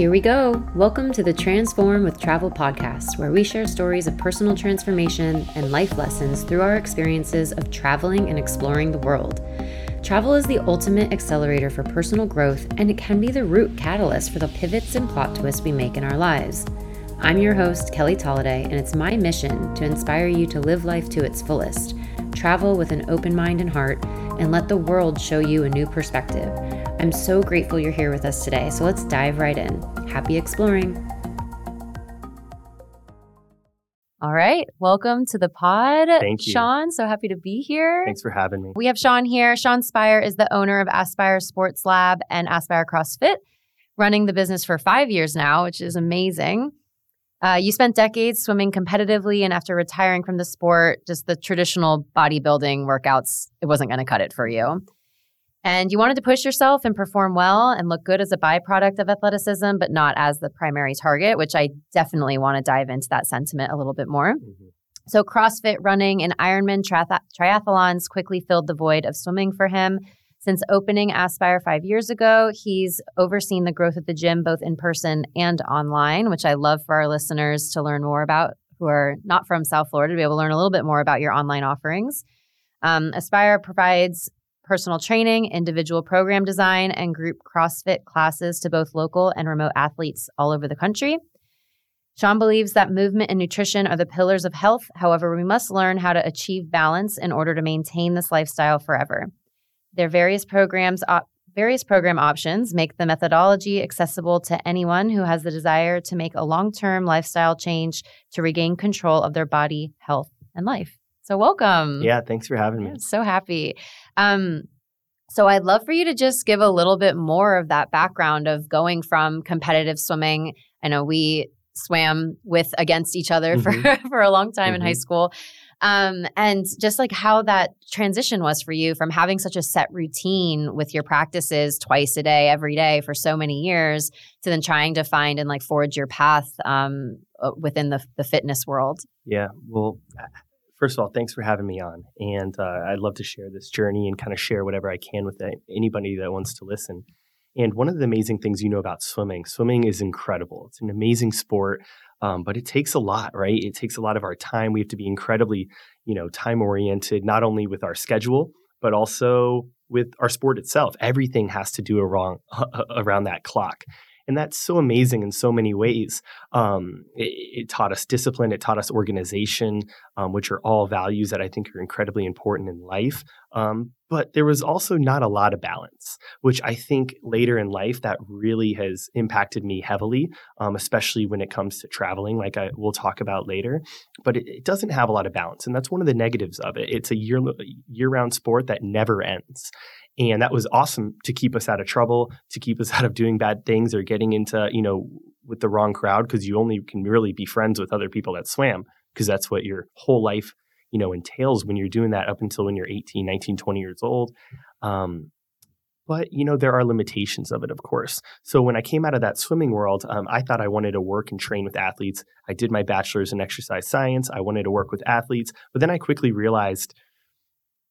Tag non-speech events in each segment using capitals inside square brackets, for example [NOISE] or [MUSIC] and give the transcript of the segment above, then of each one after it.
Here we go. Welcome to the Transform with Travel podcast, where we share stories of personal transformation and life lessons through our experiences of traveling and exploring the world. Travel is the ultimate accelerator for personal growth, and it can be the root catalyst for the pivots and plot twists we make in our lives. I'm your host, Kelly Tolliday, and it's my mission to inspire you to live life to its fullest, travel with an open mind and heart, and let the world show you a new perspective. I'm so grateful you're here with us today, so let's dive right in. Happy exploring. All right, welcome to the pod. Thank you. Sean. So happy to be here. Thanks for having me. We have Sean here. Sean Spire is the owner of Aspire Sports Lab and Aspire CrossFit, running the business for five years now, which is amazing. Uh, you spent decades swimming competitively, and after retiring from the sport, just the traditional bodybuilding workouts, it wasn't going to cut it for you. And you wanted to push yourself and perform well and look good as a byproduct of athleticism, but not as the primary target, which I definitely want to dive into that sentiment a little bit more. Mm-hmm. So, CrossFit running and Ironman triath- triathlons quickly filled the void of swimming for him. Since opening Aspire five years ago, he's overseen the growth of the gym both in person and online, which I love for our listeners to learn more about who are not from South Florida to be able to learn a little bit more about your online offerings. Um, Aspire provides personal training, individual program design, and group CrossFit classes to both local and remote athletes all over the country. Sean believes that movement and nutrition are the pillars of health. However, we must learn how to achieve balance in order to maintain this lifestyle forever. Their various programs op- various program options make the methodology accessible to anyone who has the desire to make a long-term lifestyle change to regain control of their body, health, and life. So welcome. Yeah, thanks for having me. I'm so happy. Um, so I'd love for you to just give a little bit more of that background of going from competitive swimming. I know we swam with against each other [LAUGHS] mm-hmm. for for a long time mm-hmm. in high mm-hmm. school um, and just like how that transition was for you from having such a set routine with your practices twice a day, every day for so many years, to then trying to find and like forge your path um, uh, within the, the fitness world. Yeah. Well, first of all, thanks for having me on. And uh, I'd love to share this journey and kind of share whatever I can with anybody that wants to listen. And one of the amazing things you know about swimming, swimming is incredible. It's an amazing sport. Um, but it takes a lot, right? It takes a lot of our time. We have to be incredibly, you know, time oriented, not only with our schedule, but also with our sport itself. Everything has to do around, [LAUGHS] around that clock. And that's so amazing in so many ways. Um, it, it, taught us discipline, it taught us organization, um, which are all values that I think are incredibly important in life. Um, but there was also not a lot of balance, which I think later in life that really has impacted me heavily, um, especially when it comes to traveling, like I will talk about later. But it, it, doesn't have a lot of balance, and that's one of the negatives of it. It's a year year round sport that never ends. And that was awesome to keep us out of trouble, to keep us [LAUGHS] out of doing bad things or getting into, you know, with the wrong crowd because you only can really be friends with other people that swam because that's what your whole life you know entails when you're doing that up until when you're 18 19 20 years old. Um, but you know there are limitations of it of course. So when i came out of that swimming world um, i thought i wanted to work and train with athletes. I did my bachelor's in exercise science. I wanted to work with athletes. But then i quickly realized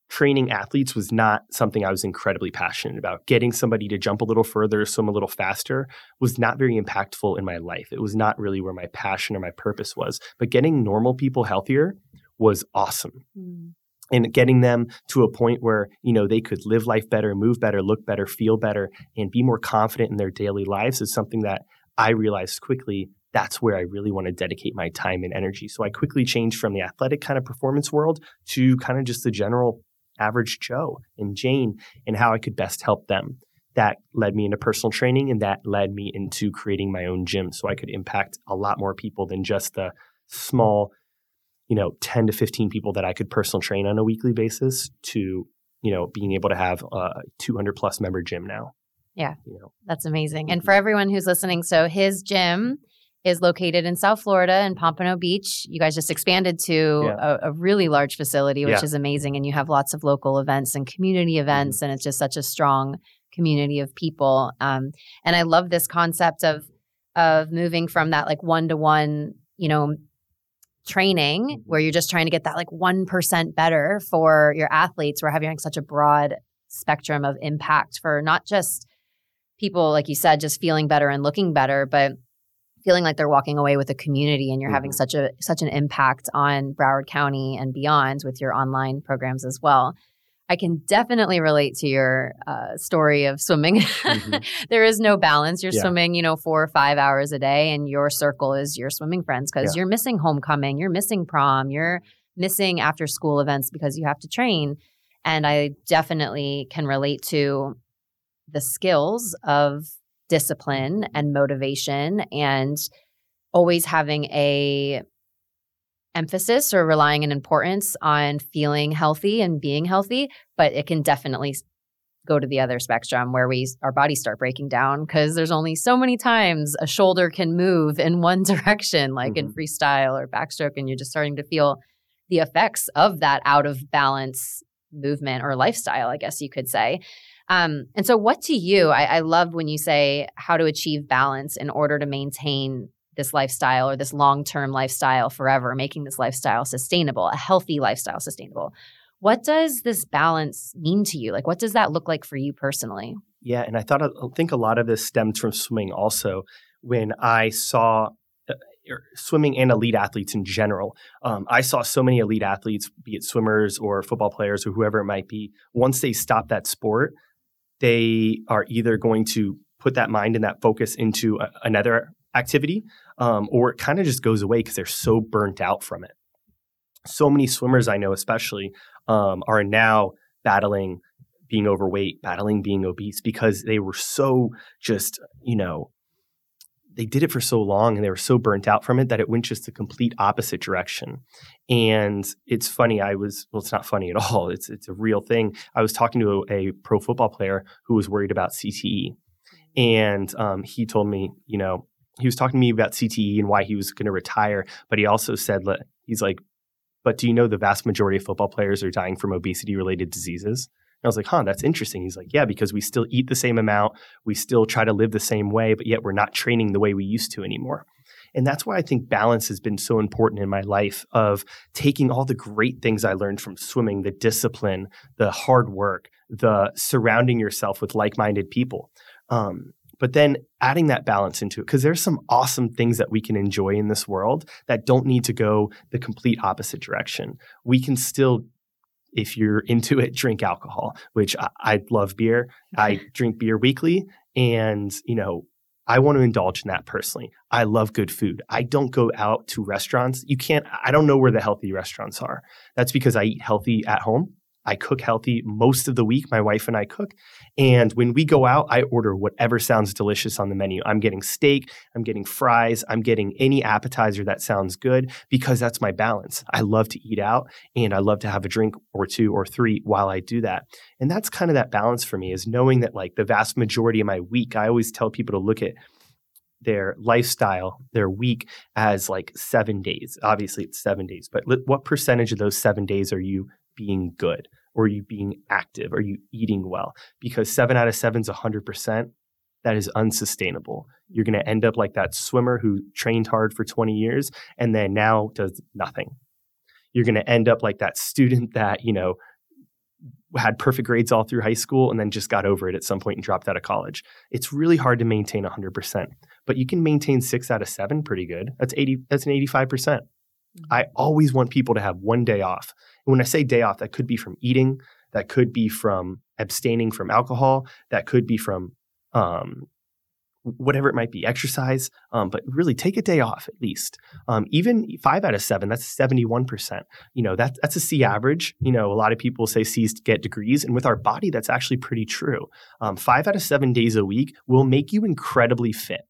training athletes was not something I was incredibly passionate about. Getting somebody to jump a little further, swim a little faster was not very impactful in my life. It was not really where my passion or my purpose was. But getting normal people healthier was awesome. Mm. And getting them to a point where, you know, they could live life better, move better, look better, feel better, and be more confident in their daily lives is something that I realized quickly that's where I really want to dedicate my time and energy. So I quickly changed from the athletic kind of performance world to kind of just the general average Joe and Jane and how I could best help them. That led me into personal training and that led me into creating my own gym so I could impact a lot more people than just the small you know 10 to 15 people that i could personal train on a weekly basis to you know being able to have a 200 plus member gym now. Yeah. You know. That's amazing. And mm-hmm. for everyone who's listening so his gym is located in South Florida in Pompano Beach. You guys just expanded to yeah. a, a, really large facility, which yeah. is amazing. And you have lots of local events and community mm-hmm. events, mm-hmm. and it's just such a strong community of people. Um, and I love this concept of of moving from that like one to one, you know, training mm-hmm. where you're just trying to get that like 1% better for your athletes. We're having like such a broad spectrum of impact for not just people, like you said, just feeling better and looking better, but feeling like they're walking away with a community and you're mm-hmm. having such a such an impact on Broward County and beyond with your online programs as well. I can definitely relate to your uh, story of swimming. Mm-hmm. [LAUGHS] there is no balance. You're yeah. swimming, you know, four or five hours a day, and your circle is your swimming friends because yeah. you're missing homecoming, you're missing prom, you're missing after school events because you have to train. And I definitely can relate to the skills of discipline and motivation and always having a emphasis or relying an importance on feeling healthy and being healthy but it can definitely go to the other spectrum where we our bodies start breaking down because there's only so many times a shoulder can move in [LAUGHS] one direction like mm-hmm. in freestyle or backstroke and you're just starting to feel the effects of that out of balance movement or lifestyle i guess you could say um, and so, what to you, I, I love when you say how to achieve balance in order to maintain this lifestyle or this long term lifestyle forever, making this lifestyle sustainable, a healthy lifestyle sustainable. What does this balance mean to you? Like, what does that look like for you personally? Yeah, and I thought I think a lot of this stems from swimming also. When I saw uh, er, swimming and elite athletes in general. Um, I saw so many elite athletes, be it swimmers or football players or whoever it might be, once they stop that sport, they are either going to put that mind and that focus into a, another activity, um, or it kind of just goes away because they're so burnt out from it. So many swimmers I know, especially, um, are now battling being overweight, battling being obese because they were so just, you know, they did it for so long and they were so burnt out from it that it went just the complete opposite direction. And it's funny, I was well, it's not funny at [LAUGHS] all. It's it's a real thing. I was talking to a, a pro football player who was worried about CTE, and um, he told me, you know, he was talking to me about CTE and why he was going to retire, but he also said, he's like, but do you know the vast majority of football players are dying from obesity related diseases? I was like, huh, that's interesting. He's like, yeah, because we still eat the same amount, we still try to live the same way, but yet we're not training the way we used to anymore. And that's why I think balance has been so important in my life of taking all the great things I learned from swimming, the discipline, the hard work, the surrounding yourself with like-minded people. Um, but then adding that balance into it because there's some awesome things that we can enjoy in this world that don't need to go the complete opposite direction. We can still if you're into it, drink alcohol, which I, I love beer. I [LAUGHS] drink beer weekly. And, you know, I want to indulge in that personally. I love good food. I don't go out to restaurants. You can't, I don't know where the healthy restaurants are. That's because I eat healthy at home. I cook healthy most of the week. My wife and I cook. And when we go out, I order whatever sounds delicious on the menu. I'm getting steak, I'm getting fries, I'm getting any appetizer that sounds good because that's my balance. I love to eat out and I love to have a drink or two or three while I do that. And that's kind of that balance for me is knowing that like the vast majority of my week, I always tell people to look at their lifestyle, their week as like seven days. Obviously, it's seven days, but what percentage of those seven days are you being good? Or are you being active? Are you eating well? Because seven out of seven is 100%. That is unsustainable. You're going to end up like that swimmer who trained hard for 20 years and then now does nothing. You're going to end up like that student [LAUGHS] that, you know, had perfect grades all through high school and then just got over it at some point and dropped out of college. It's really hard to maintain 100%, but you can maintain 6 out of 7 pretty good. That's 80 that's an 85%. Mm-hmm. I always want people to have one day off. When I say day off, that could be from eating, that could be from abstaining from alcohol, that could be from um, whatever it might be, exercise. Um, but really, take a day off at least. Um, even five out of seven, that's seventy-one percent. You know, that that's a C average. You know, a lot of people say C's get degrees, and with our body, that's actually pretty true. Um, five out of seven days a week will make you incredibly fit.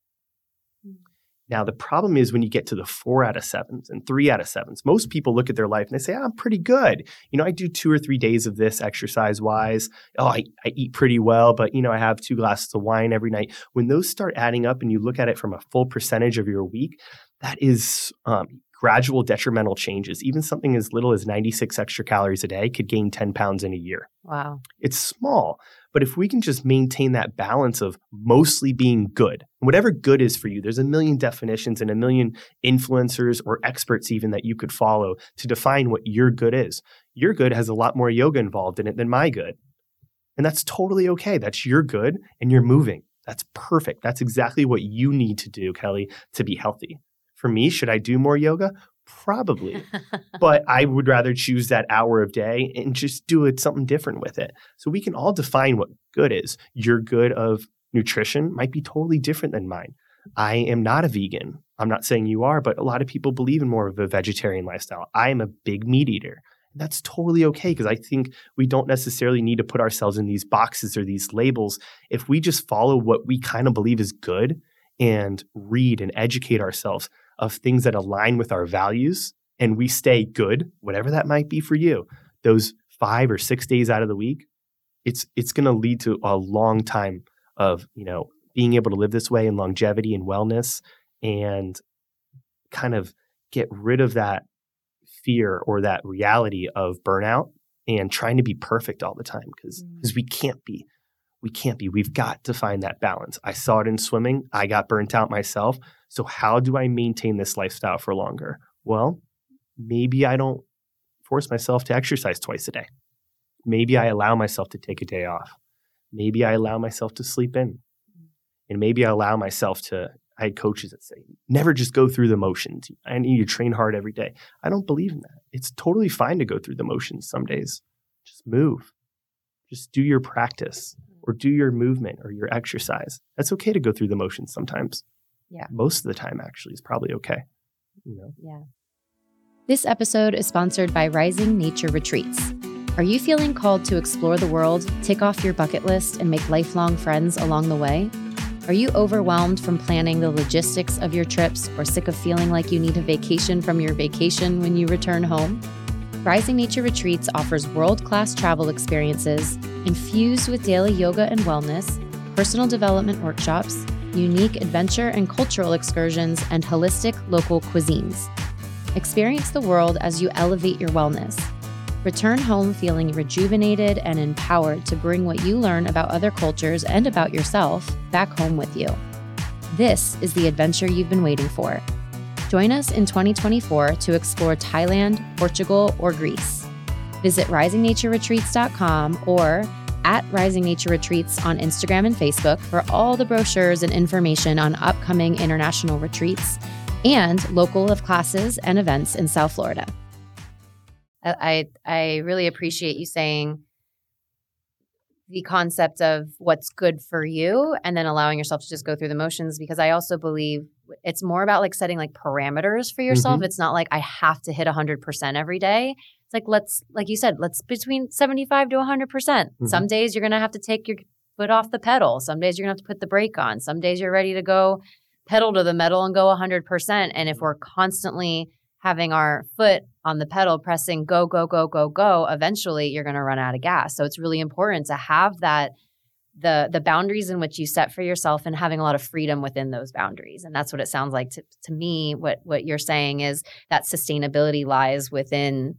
Now, the problem is when you get to the four out of sevens and three out of sevens, most people look at their life and they say, oh, I'm pretty good. You know, I do two or three days of this exercise wise. Oh, I, I eat pretty well, but, you know, I have two glasses of wine every night. When those start adding up and you look at it from a full percentage of your week, that is um, gradual detrimental changes. Even something as little as 96 extra calories a day could gain 10 pounds in a year. Wow. It's small, but if we can just maintain that balance of mostly being good, whatever good is for you, there's a million definitions and a million influencers or experts even that you could follow to define what your good is. Your good has a lot more yoga involved in it than my good. And that's totally okay. That's your good and you're moving. That's perfect. That's exactly what you need to do, Kelly, to be healthy. For me, should I do more yoga? Probably. [LAUGHS] but I would rather choose that hour of day and just do it something different with it. So we can all define what good is. Your good of nutrition might be totally different than mine. I am not a vegan. I'm not saying you are, but a lot of people believe in more of a vegetarian lifestyle. I am a big meat eater. And that's totally okay because I think we don't necessarily need to put ourselves in these boxes or these labels. If we just follow what we kind of believe is good and read and educate ourselves of things that align with our values and we stay good, whatever that might be for you, those five or six days out of the week, it's it's going to lead to a long time of you know being able to live this way and longevity and wellness and kind of get rid of that fear or that reality of burnout and trying to be perfect all the time because because mm. we can't be we can't be we've got to find that balance i saw it in swimming i got burnt out myself so how do i maintain this lifestyle for longer well maybe i don't force myself to exercise twice a day maybe i allow myself to take a day off maybe i allow myself to sleep in and maybe i allow myself to I had coaches that say, never just go through the motions. I need to train hard every day. I don't believe in that. It's totally fine to go through the motions some days. Just move. Just do your practice or do your movement or your exercise. That's okay to go through the motions sometimes. Yeah. Most of the time actually is probably okay. You know? Yeah. This episode is sponsored by Rising Nature Retreats. Are you feeling called to explore the world, tick off your bucket list, and make lifelong friends along the way? Are you overwhelmed from planning the logistics of your trips or sick of feeling like you need a vacation from your vacation when you return home? Rising Nature Retreats offers world class travel experiences infused with daily yoga and wellness, personal development workshops, unique adventure and cultural excursions, and holistic local cuisines. Experience the world as you elevate your wellness. Return home feeling rejuvenated and empowered to bring what you learn about other cultures and about yourself back home with you. This is the adventure you've been waiting for. Join us in 2024 to explore Thailand, Portugal, or Greece. Visit risingnatureretreats.com or at Rising Nature Retreats on Instagram and Facebook for all the brochures and information on upcoming international retreats and local of classes and events in South Florida. I I really appreciate you saying the concept of what's good for you and then allowing yourself to just go through the motions because I also believe it's more about like setting like parameters for yourself. Mm-hmm. It's not like I have to hit 100% every day. It's like let's like you said, let's between 75 to 100%. percent mm hmm Some days you're going to have to take your foot off the pedal. Some days you're going to have to put the brake on. Some days you're ready to go pedal to the metal and go 100%. And if we're constantly having our foot on the pedal pressing go go go go go eventually you're going to run out of gas so it's really important to have that the the boundaries in which you set for yourself and having a lot of freedom within those boundaries and that's what it sounds like to, to me what what you're saying is that sustainability lies within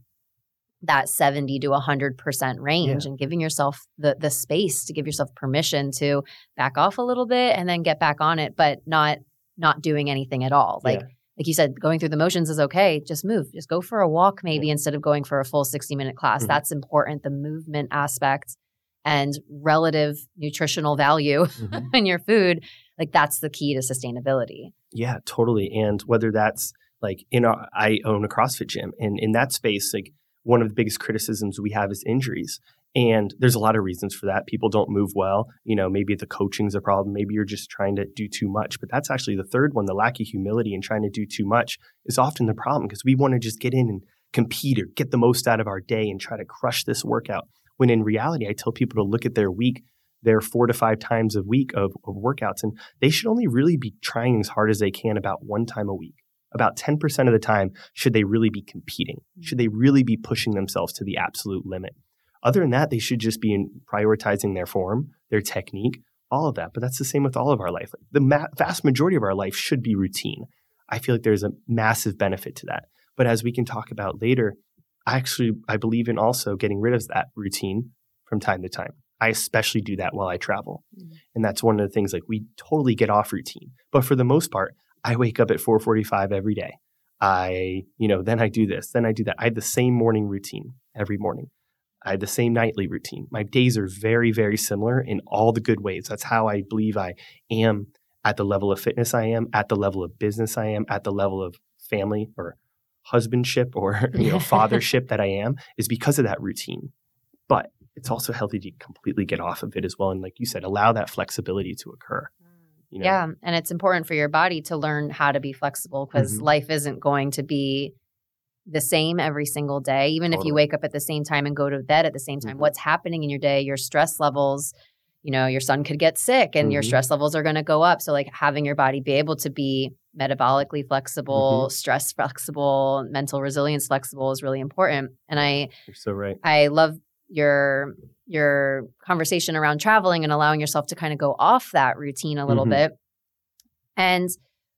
that 70 to 100% range yeah. and giving yourself the the space to give yourself permission to back off a little bit and then get back on it but not not doing anything at all like yeah like you said, going through the motions is okay. Just move. Just go for a walk maybe yeah. instead of going for a full 60 minute class. Mm-hmm. That's important. The movement aspect and relative nutritional value mm-hmm. [LAUGHS] in your food, like that's the key to sustainability. Yeah, totally. And whether that's like in our, I own a CrossFit gym and in that space, like one of the biggest criticisms we have is injuries. And there's a lot of reasons for that. People don't move well. You know, maybe the coaching's a problem. Maybe you're just trying to do too much. But that's actually the third one. The lack of humility and trying to do too much is often the problem because we want to just get in and compete or get the most out of our day and try to crush this workout. When in reality, I tell people to look at their week, their four to five times a week of, of workouts, and they should only really be trying as hard as they can about one time a week. About 10% of the time, should they really be competing? Should they really be pushing themselves to the absolute limit? Other than that, they should just be prioritizing their form, their technique, all of that. But that's the same with all of our life. The ma- vast majority of our life should be routine. I feel like there's a massive benefit to that. But as we can talk about later, I actually I believe in also getting rid of that routine from time to time. I especially do that while I travel. Mm-hmm. And that's one of the things like we totally get off routine. But for the most part, I wake up at 4:45 every day. I, you know, then I do this, then I do that. I have the same morning routine every morning. I have the same nightly routine. My days are very, very similar in all the good ways. That's how I believe I am at the level of fitness I am, at the level of business I am, at the level of family or husbandship or [LAUGHS] you know [LAUGHS] fathership that I am is because of that routine. But it's also healthy to completely get off of it as well and like you said allow that flexibility to occur. You know? Yeah, and it's important for your body to learn how to be flexible because mm-hmm. life isn't going to be the same every single day. Even totally. if you wake up at the same time and go to bed at the same time, mm-hmm. what's happening in your day, your stress levels, you know, your son could get sick and mm-hmm. your stress levels are going to go up. So, like having your body be able to be metabolically flexible, mm-hmm. stress flexible, mental resilience flexible is really important. And I, you're so right. I love your your conversation around traveling and allowing yourself to kind of go off that routine a little mm-hmm. bit. And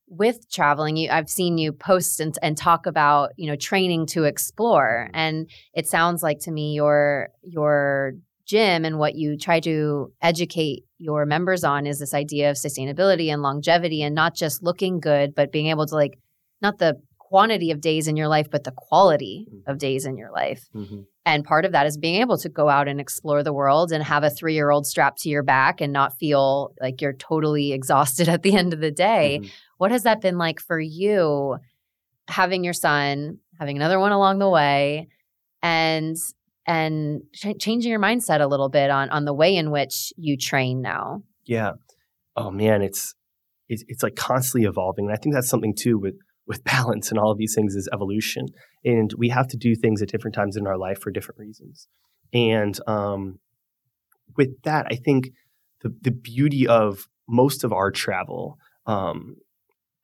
with traveling, you I've seen you post and, and talk about, you know, training to explore. And it sounds like to me your your gym and what you try to educate your members on is this idea of sustainability and longevity and not just looking good, but being able to like not the quantity of days in your life, but the quality mm-hmm. of days in your life. Mm-hmm. And part of that is being able to go out and explore the world and have a three year old strapped to your back and not feel like you're totally [LAUGHS] exhausted at the end of the day. Mm-hmm. What has that been like for you, having your son, having another one along the way, and and ch- changing your mindset a little bit on on the way in which you train now? Yeah. Oh man, it's it's, it's like constantly evolving, and I think that's something too with with [LAUGHS] balance and all of these things is evolution. And we have to do things at different times in our life for different reasons. And um, with that, I think the, the beauty of most of our travel um,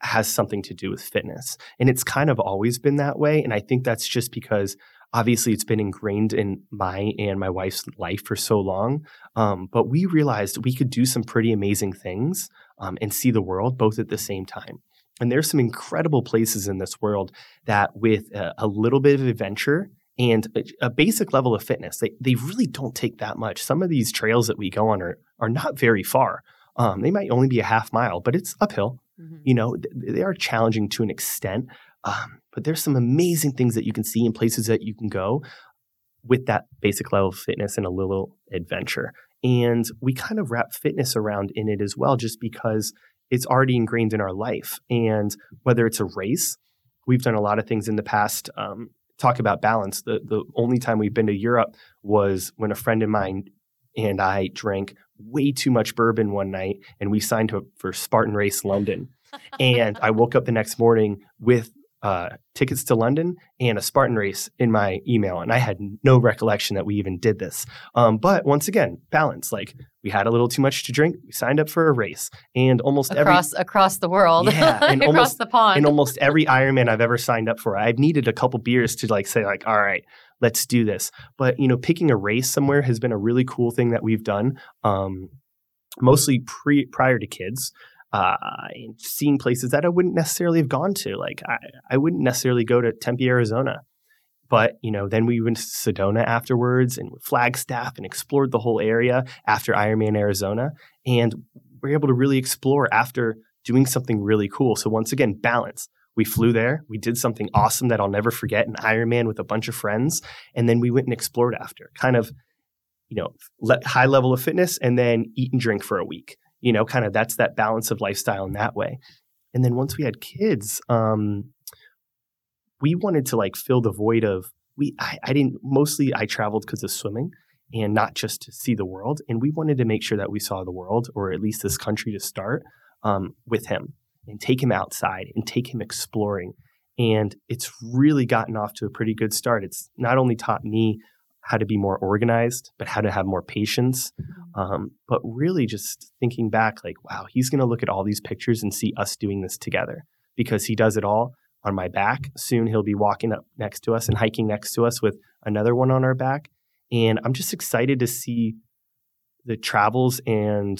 has something to do with fitness. And it's kind of always been that way. And I think that's just because obviously it's been ingrained in my and my wife's life for so long. Um, but we realized we could do some pretty amazing things um, and see the world both at the same time. And there's some incredible places in this world that, with a, a little bit of adventure and a, a, basic level of fitness, they, they really don't take that much. Some of these trails that we go on are, are not very far. Um, they might only be a half mile, but it's uphill. Mm-hmm. You know, th- they are challenging to an extent. Um, but there's some amazing things that you can see in places that you can go with that basic level of fitness and a little adventure. And we kind of wrap fitness around in it as well, just because it's already ingrained in our life. And whether it's a race, we've done a lot of things in the past. Um, talk about balance. The the only time we've been to Europe was when a friend of mine and I drank way too much bourbon one night, and we signed up for Spartan Race London. [LAUGHS] and I woke up the next morning with uh, tickets to London and a Spartan race in my email, and I had no recollection that we even did this. Um, but once again, balance. Like we had a little too much to drink, we signed up for a race, and almost across every, across the world, yeah, [LAUGHS] and across almost, the pond, and almost every Ironman I've ever signed up for, I've needed a couple beers to like say like, all right, let's do this. But you know, picking a race somewhere has been a really cool thing that we've done. Um, mostly pre prior to kids uh, seeing places that I wouldn't necessarily have gone to. Like I, I wouldn't necessarily go to Tempe, Arizona. But you know, then we went to Sedona afterwards and Flagstaff and explored the whole area after Ironman Arizona, and we're able to really explore after doing something really cool. So once again, balance. We flew there, we did something awesome that I'll never forget, an Ironman with a bunch of friends, and then we went and explored after. Kind of, you know, high level of fitness, and then eat and drink for a week you know, kind of that's that balance of lifestyle in that way. And then once we had kids, um, we wanted to like fill the void of we. I, I didn't mostly I traveled because of swimming and not just to see the world. And we wanted to make sure that we saw the world, or at least this country to start, um, with him and take him outside and take him exploring. And it's really gotten off to a pretty good start. It's not only taught me how to be more organized, but how to have more patience. Mm-hmm. Um, but really, just thinking back, like, wow, he's going to look at all these pictures and see us doing this together because he does it all on my back. Soon he'll be walking up next to us and hiking next to us with another one on our back. And I'm just excited to see the travels and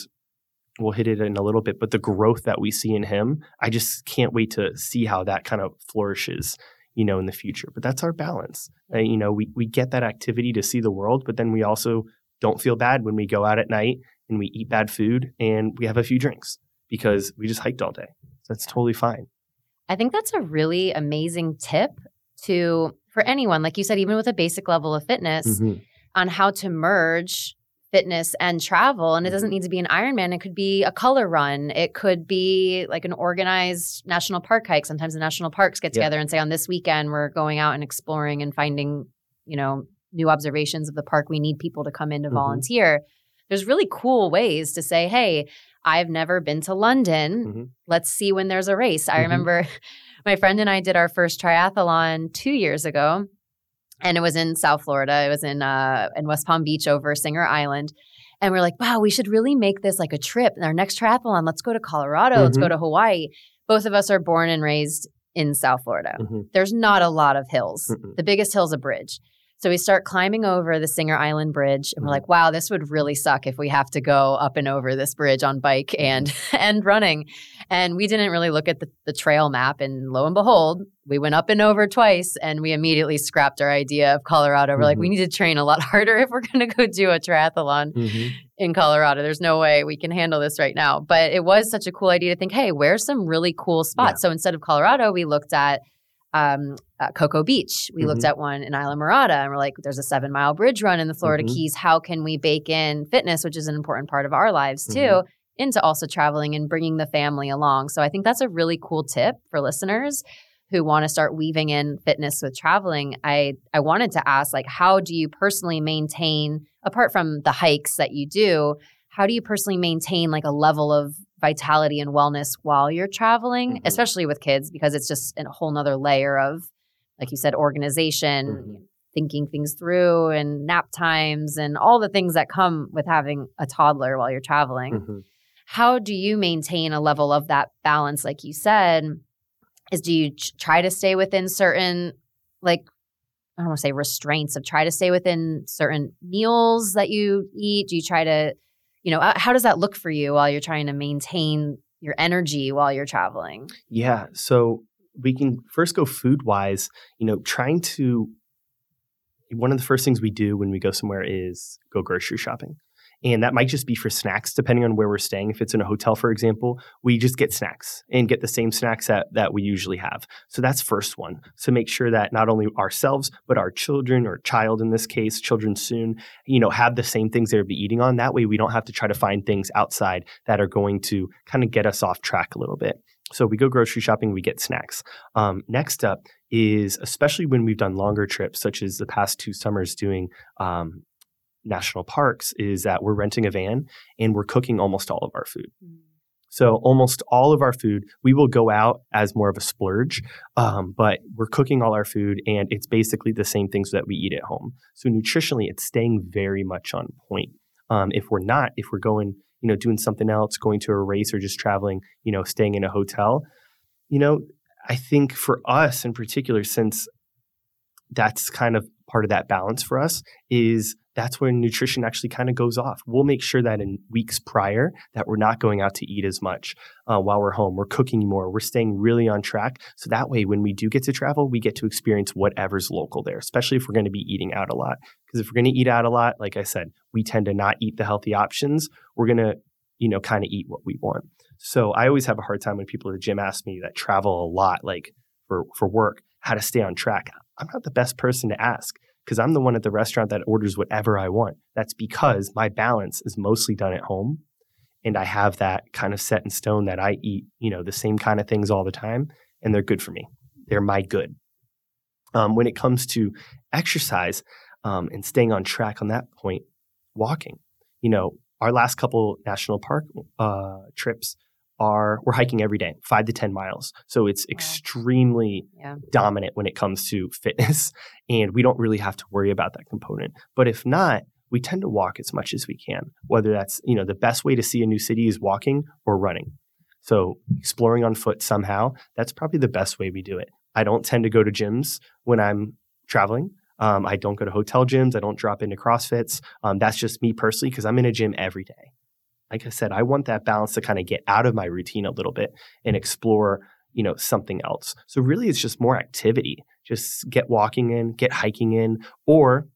we'll hit it in a little bit, but the growth that we see in him, I just can't wait to see how that kind of flourishes you know, in the future. But that's our balance. Uh, you know, we, we get that activity to see the world, but then we also don't feel bad when we go out at night and we eat bad food and we have a few drinks because we just hiked all day. That's totally fine. I think that's a really amazing tip to for anyone like you said even with a basic level of fitness mm-hmm. on how to merge fitness and travel. And it doesn't Mhm. need to be an Ironman. It could be a color run. It could be like an organized national park hike. Sometimes the national parks get together and say, on this weekend, we're going out and exploring and finding, you know, new observations of the park. We need people to come in to Mhm. volunteer. There's really cool ways to say, hey, I've never been to London. Mhm. Let's see when there's a race. I Mhm. remember [LAUGHS] my friend and I did our first triathlon two years ago and it was in South Florida. It was in uh in West Palm Beach over Singer Island. And we're like, wow, we should really make this like a trip. And our next triathlon, let's go to Colorado, let's go Mhm. to Hawaii. Both of us are born and raised in South Florida. Mhm. There's not a lot of hills. Mm-mm. The biggest hill is a bridge. So we start climbing over the Singer Island Bridge, and we're like, "Wow, this would really suck if we have to go up and over this bridge on bike and [LAUGHS] and running." And we didn't really look at the, the trail map, and lo and behold, we went up and over twice, and we immediately scrapped our idea of Colorado. We're like, Mhm. "We need to train a lot [LAUGHS] harder if we're going to go do a triathlon Mhm. in Colorado. There's no way we can handle this right now." But it was such a cool idea to think, "Hey, where's some really cool spots?" So instead of Colorado, we looked at um, uh, Cocoa Beach. We looked Mhm. at one in Islamorada, and we're like, "There's a seven mile bridge run in the Florida Mhm. Keys. How can we bake in fitness, which is an important part of our lives too, Mhm. into also traveling and bringing the family along?" So I think that's a really cool tip for listeners who want to start weaving in fitness with traveling. I I wanted to ask, like, how do you personally maintain, apart from the hikes that you do, how do you personally maintain like a level of vitality and wellness while you're traveling, Mhm. especially with kids, because it's just a whole nother layer of, like you said, organization, Mhm. thinking things through, and nap times, and all the things that come with having a toddler while you're traveling. Mhm. How do you maintain a level of that balance, like you said? Is do you ch- try to stay within certain, like, I don't want to say restraints of try to stay within certain meals that you eat? Do you try to, you know, uh, how does that look for you while you're trying to maintain your energy while you're traveling? Yeah. So we can first go food wise, you know, trying to one of the first things we do when we go somewhere is go grocery shopping. And that might just be for snacks, depending on where we're staying. If it's in a hotel, for example, we just get snacks and get the same snacks that, that we usually have. So that's first one. So make sure that not only ourselves, but our children or child in this case, children soon, you know, have the same things they'll be eating on. That way we don't have to try to find things outside that are going to kind of get us off track a little bit. So we go grocery shopping, we get snacks. Um, next up is especially when we've done longer trips, such as the past two summers doing um, national parks, is that we're renting a van and we're cooking almost all of our food. So almost all of our food, we will go out as more of a splurge, um, but we're cooking all our food, and it's basically the same things that we eat at home. So nutritionally, it's staying very much on point. Um, if we're not, if we're going, you know, doing something else, going to a race, or just traveling, you know, staying in a hotel, you know, I think for us in particular, since that's kind of part of that balance for us, is that's when nutrition actually kind of goes off. We'll make sure that in weeks prior that we're not going out to eat as much uh, while we're home. We're cooking more. We're staying really on track. So that way, when we do get to travel, we get to experience whatever's local there, especially if we're going to be eating out a lot. Because if we're going to eat out a lot, like I said, we tend to not eat the healthy options. We're going to, you know, kind of eat what we want. So I always have a hard time when people at the gym ask me that travel a lot, like for, for work, how to stay on track. I'm not the best person to ask because I'm the one at the restaurant that orders whatever I want. That's because my balance is mostly done at home and I have that kind of set in stone that I eat, you know, the same kind of things all the time and they're good for me. They're my good. Um, when it comes to exercise um, and staying on track on that point, walking, you know, our last couple national park uh, trips are we're hiking every day, five to 10 miles. So it's Wow. extremely Yeah. dominant when it comes to [LAUGHS] fitness. And we don't really have to worry about that component. But if not, we tend to walk as much as we can, whether that's, you know, the best way to see a new city is walking or running. So exploring on foot somehow, that's probably the best way we do it. I don't tend to go to gyms when I'm traveling. Um, I don't go to hotel gyms. I don't drop into CrossFits. Um, that's just me personally because I'm in a gym every day. Like I said, I want that balance to kind of get out of my routine a little bit and explore, you know, something else. So really, it's just more activity. Just get walking in, get hiking in, or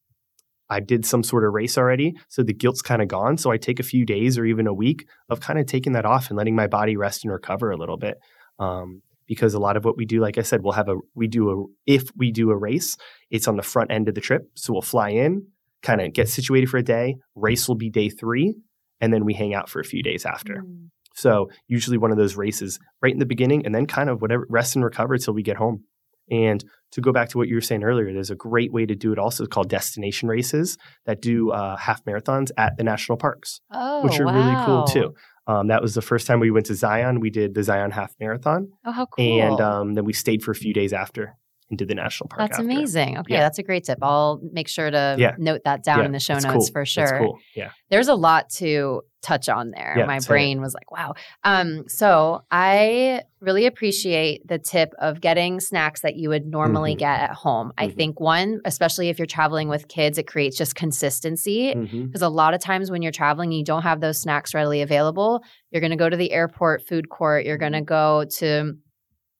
I did some sort of race already, so the guilt's kind of gone. So I take a few days or even a week of kind of taking that off and letting my body rest and recover a little bit. Um, because a lot of what we do, like I said, we'll have a we do a if we do a race, it's on the front end of the trip. So we'll fly in, kind of get situated for a day. Race will be day three, and then we hang out for a few days after. Mm. So usually one of those races right in the beginning, and then kind of whatever rest and recover till we get home. And to go back to what you were saying earlier, there's a great way to do it also called destination races that do uh, half marathons at the national parks, Oh, which are really cool too. Um, that was the first time we went to Zion. We did the Zion half marathon, Oh, how cool. and um, then we stayed for a few days after did the national park. That's after. amazing. Okay, Yeah. that's a great tip. I'll make sure to Yeah. note that down Yeah, in the show it's notes cool. for sure. cool. Yeah. There's a lot to touch on there. My brain was like, wow. Um, so I really appreciate the tip of getting snacks that you would normally Mhm. get at home. I Mhm. think one, especially if you're traveling with kids, it creates just consistency. Because a lot of times when you're traveling, and you don't have those snacks readily available. You're going to go to the airport food court. You're going to go to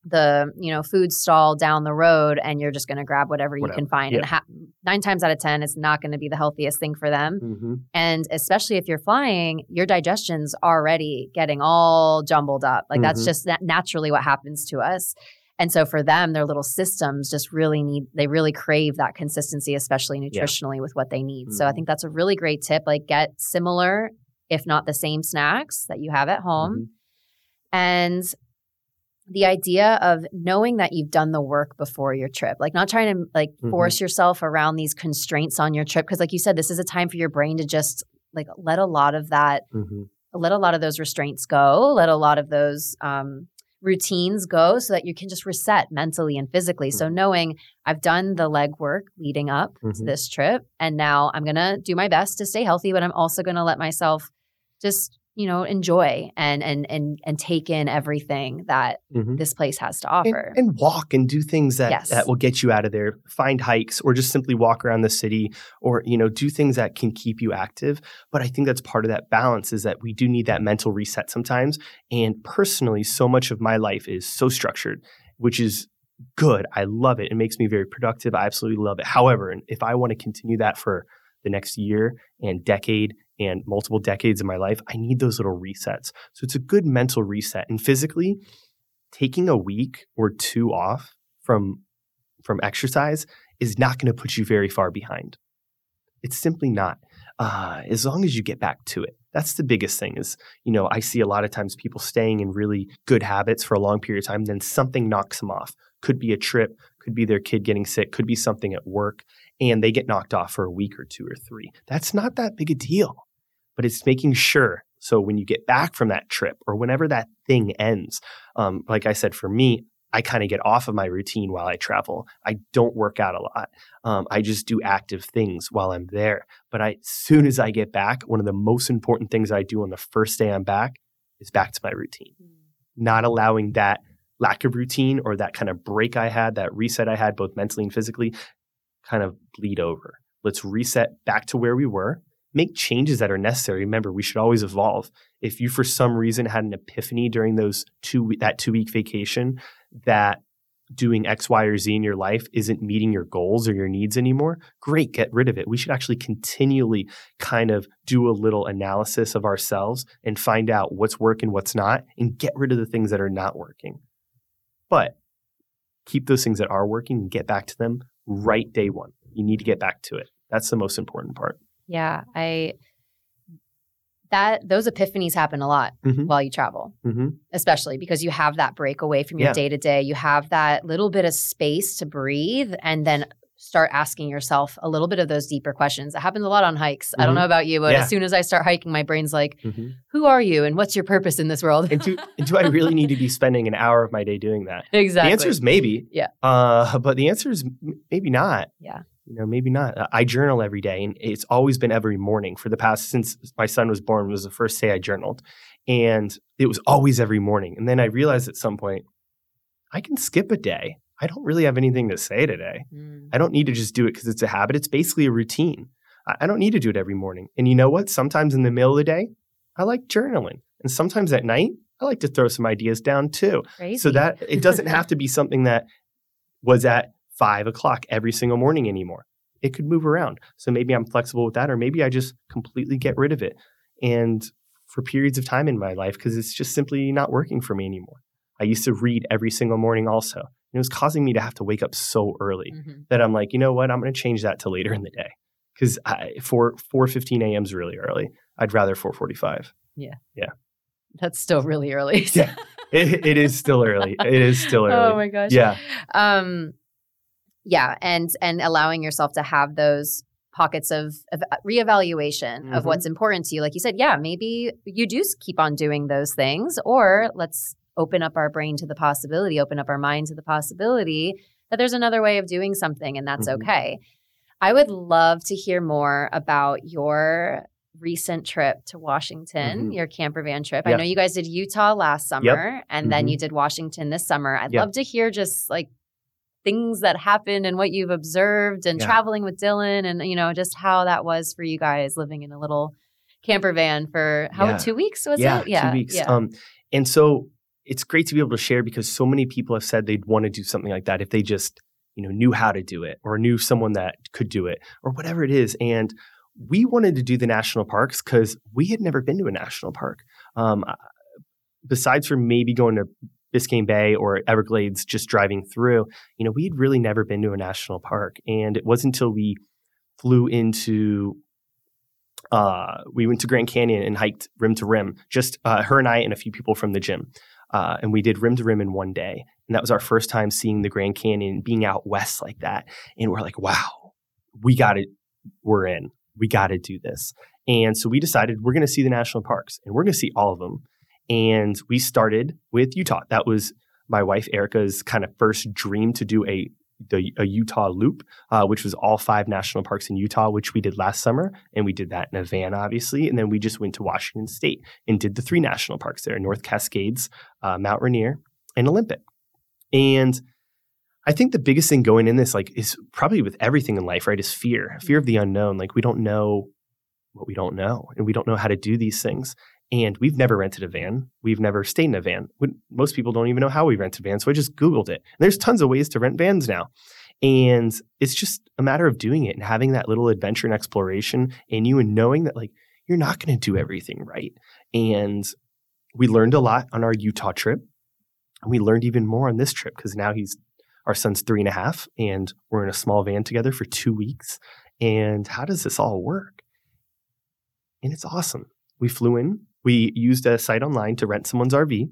the you know food stall down the road, and you're just going to grab whatever you Whatever. can find. And ha- nine times out of ten, it's not going to be the healthiest thing for them. Mhm. And especially if you're flying, your digestion's already getting all jumbled up. Like that's Mhm. just na- naturally what happens to us. And so for them, their little systems just really need, they really crave that consistency, especially nutritionally with what they need. So I Mhm. think that's a really great tip. Like get similar, if not the same snacks that you have at home. Mhm. And the idea of knowing that you've done the work before your trip, like not trying to like Mhm. force yourself around these constraints on your trip. Cause like you said, this is a time for your brain to just like let a lot of that, Mhm. let a lot of those restraints go, let a lot of those um, routines go so that you can just reset mentally and physically. So Mhm. knowing I've done the legwork leading up to Mhm. this trip and now I'm going to do my best to stay healthy, but I'm also going to let myself just, you know, enjoy and and and and take in everything that Mhm. this place has to offer. and walk and do things that, Yes. that will get you out of there. Find hikes or just simply walk around the city or you know do things that can keep you active. But i think that's part of that balance is that we do need that mental reset sometimes. And personally so much of my life is so structured which is good. I love it. It makes me very productive. I absolutely love it. However if i want to continue that for the next year and decade and multiple decades of my life i need those little resets so it's a good mental reset and physically taking a week or two off from from exercise is not going to put you very far behind. It's simply not. Uh, as long as you get back to it, that's the biggest thing. Is you know I see a lot of times people staying in really good habits for a long period of time, then something knocks them off. Could be a trip, could be their kid getting sick, could be something at work, and they get knocked off for a week or two or three. That's not that big a deal, but it's making sure. So when you get back from that trip or whenever that thing ends, um, like I said, for me, I kind of get off of my routine while I travel. I don't work out a lot. Um, I just do active things while I'm there. But I, as soon as I get back, one of the most important things I do on the first day I'm back is back to my routine. Not allowing that lack of routine or that kind of break I had, that reset I had, both mentally and physically, kind of bleed over. Let's reset back to where we were. Make changes that are necessary. Remember, we should always evolve. If you, for some reason, had an epiphany during those two that two week vacation that doing X, Y, or Z in your life isn't meeting your goals or your needs anymore, great, get rid of it. We should actually continually kind of do a little analysis of ourselves and find out what's working, what's not, and get rid of the things that are not working. But keep those things that are working and get back to them right day one. You need to get back to it. That's the most important part. Yeah, I that those epiphanies happen a lot Mhm. while you travel, Mm-hmm. especially because you have that break away from your day to day. You have that little bit of space to breathe and then start asking yourself a little bit of those deeper questions. It happens a lot on hikes. I don't Mhm. know about you, but Yeah. as soon as I start hiking, my brain's like, Mm-hmm. "Who are you and what's your purpose in this world?" And, do, and do I really need to be spending an hour of my day doing that? exactly. [LAUGHS] The answer is maybe. Yeah. Uh, but the answer is maybe not. Yeah. You know, maybe not. Uh, I journal every day, and it's always been every morning for the past since my son was born. Was the first day I journaled, and it was always every morning. And then I realized at some point, I can skip a day. I don't really have anything to say today. Mm. I don't need to just do it because it's a habit. It's basically a routine. I, I don't need to do it every morning. And you know what? Sometimes in the middle of the day, I like journaling, and sometimes at night, I like to throw some ideas down too. Crazy. So that it doesn't have to be something that was at five o'clock every single morning anymore. It could move around. So maybe I'm flexible with that, or maybe I just completely get rid of it. And for periods of time in my life, because it's just simply not working for me anymore. I used to read every single morning also. It was causing me to have to wake up so early Mhm. that I'm like, you know what? I'm going to change that to later in the day. because four four fifteen a.m. is really early. I'd rather four forty five. Yeah. Yeah. That's still really early. [LAUGHS] yeah. It, it is still early. It is still early. Oh my gosh. Yeah. Um, yeah, and and allowing yourself to have those pockets of, of uh, reevaluation mm-hmm. of what's important to you. Like you said, yeah, maybe you do keep on doing those things, or let's open up our brain to the possibility, open up our mind to the possibility that there's another way of doing something, and that's mm-hmm. okay. I would love to hear more about your recent trip to Washington, mm-hmm. your camper van trip. I know you guys did Utah last summer yep. and mm-hmm. then you did Washington this summer. I'd yep. love to hear just like things that happened and what you've observed and yeah. traveling with Dylan and you know just how that was for you guys living in a little camper van for how yeah. two weeks was yeah, it? Yeah, two weeks. Yeah. Um, and so it's great to be able to share because so many people have said they'd want to do something like that if they just you know knew how to do it or knew someone that could do it or whatever it is and we wanted to do the national parks because we had never been to a national park um, besides for maybe going to Biscayne Bay or Everglades just driving through, you know, we had really never been to a national park. And it wasn't until we flew into uh, we went to Grand Canyon and hiked rim to rim, just uh, her and I and a few people from the gym. Uh, and we did rim to rim in one day. And that was our first time seeing the Grand Canyon, being out west like that. And we're like, wow, we got it. We're in. We got to do this. And so we decided we're going to see the national parks and we're going to see all of them. And we started with Utah. That was my wife Erica's kind of first dream to do a the, a Utah loop, uh, which was all five national parks in Utah, which we did last summer, and we did that in a van, obviously. And then we just went to Washington State and did the three national parks there: North Cascades, uh, Mount Rainier, and Olympic. And I think the biggest thing going in this, like, is probably with everything in life, right? Is fear, fear of the unknown. Like, we don't know what we don't know, and we don't know how to do these things. And we've never rented a van. We've never stayed in a van. Most people don't even know how we rent a van. So I just Googled it. And there's tons of ways to rent vans now. And it's just a matter of doing it and having that little adventure and exploration in you and knowing that like you're not going to do everything right. And we learned a lot on our Utah trip. And we learned even more on this trip because now he's our son's three and a half and we're in a small van together for two weeks. And how does this all work? And it's awesome. We flew in, we used a site online to rent someone's RV.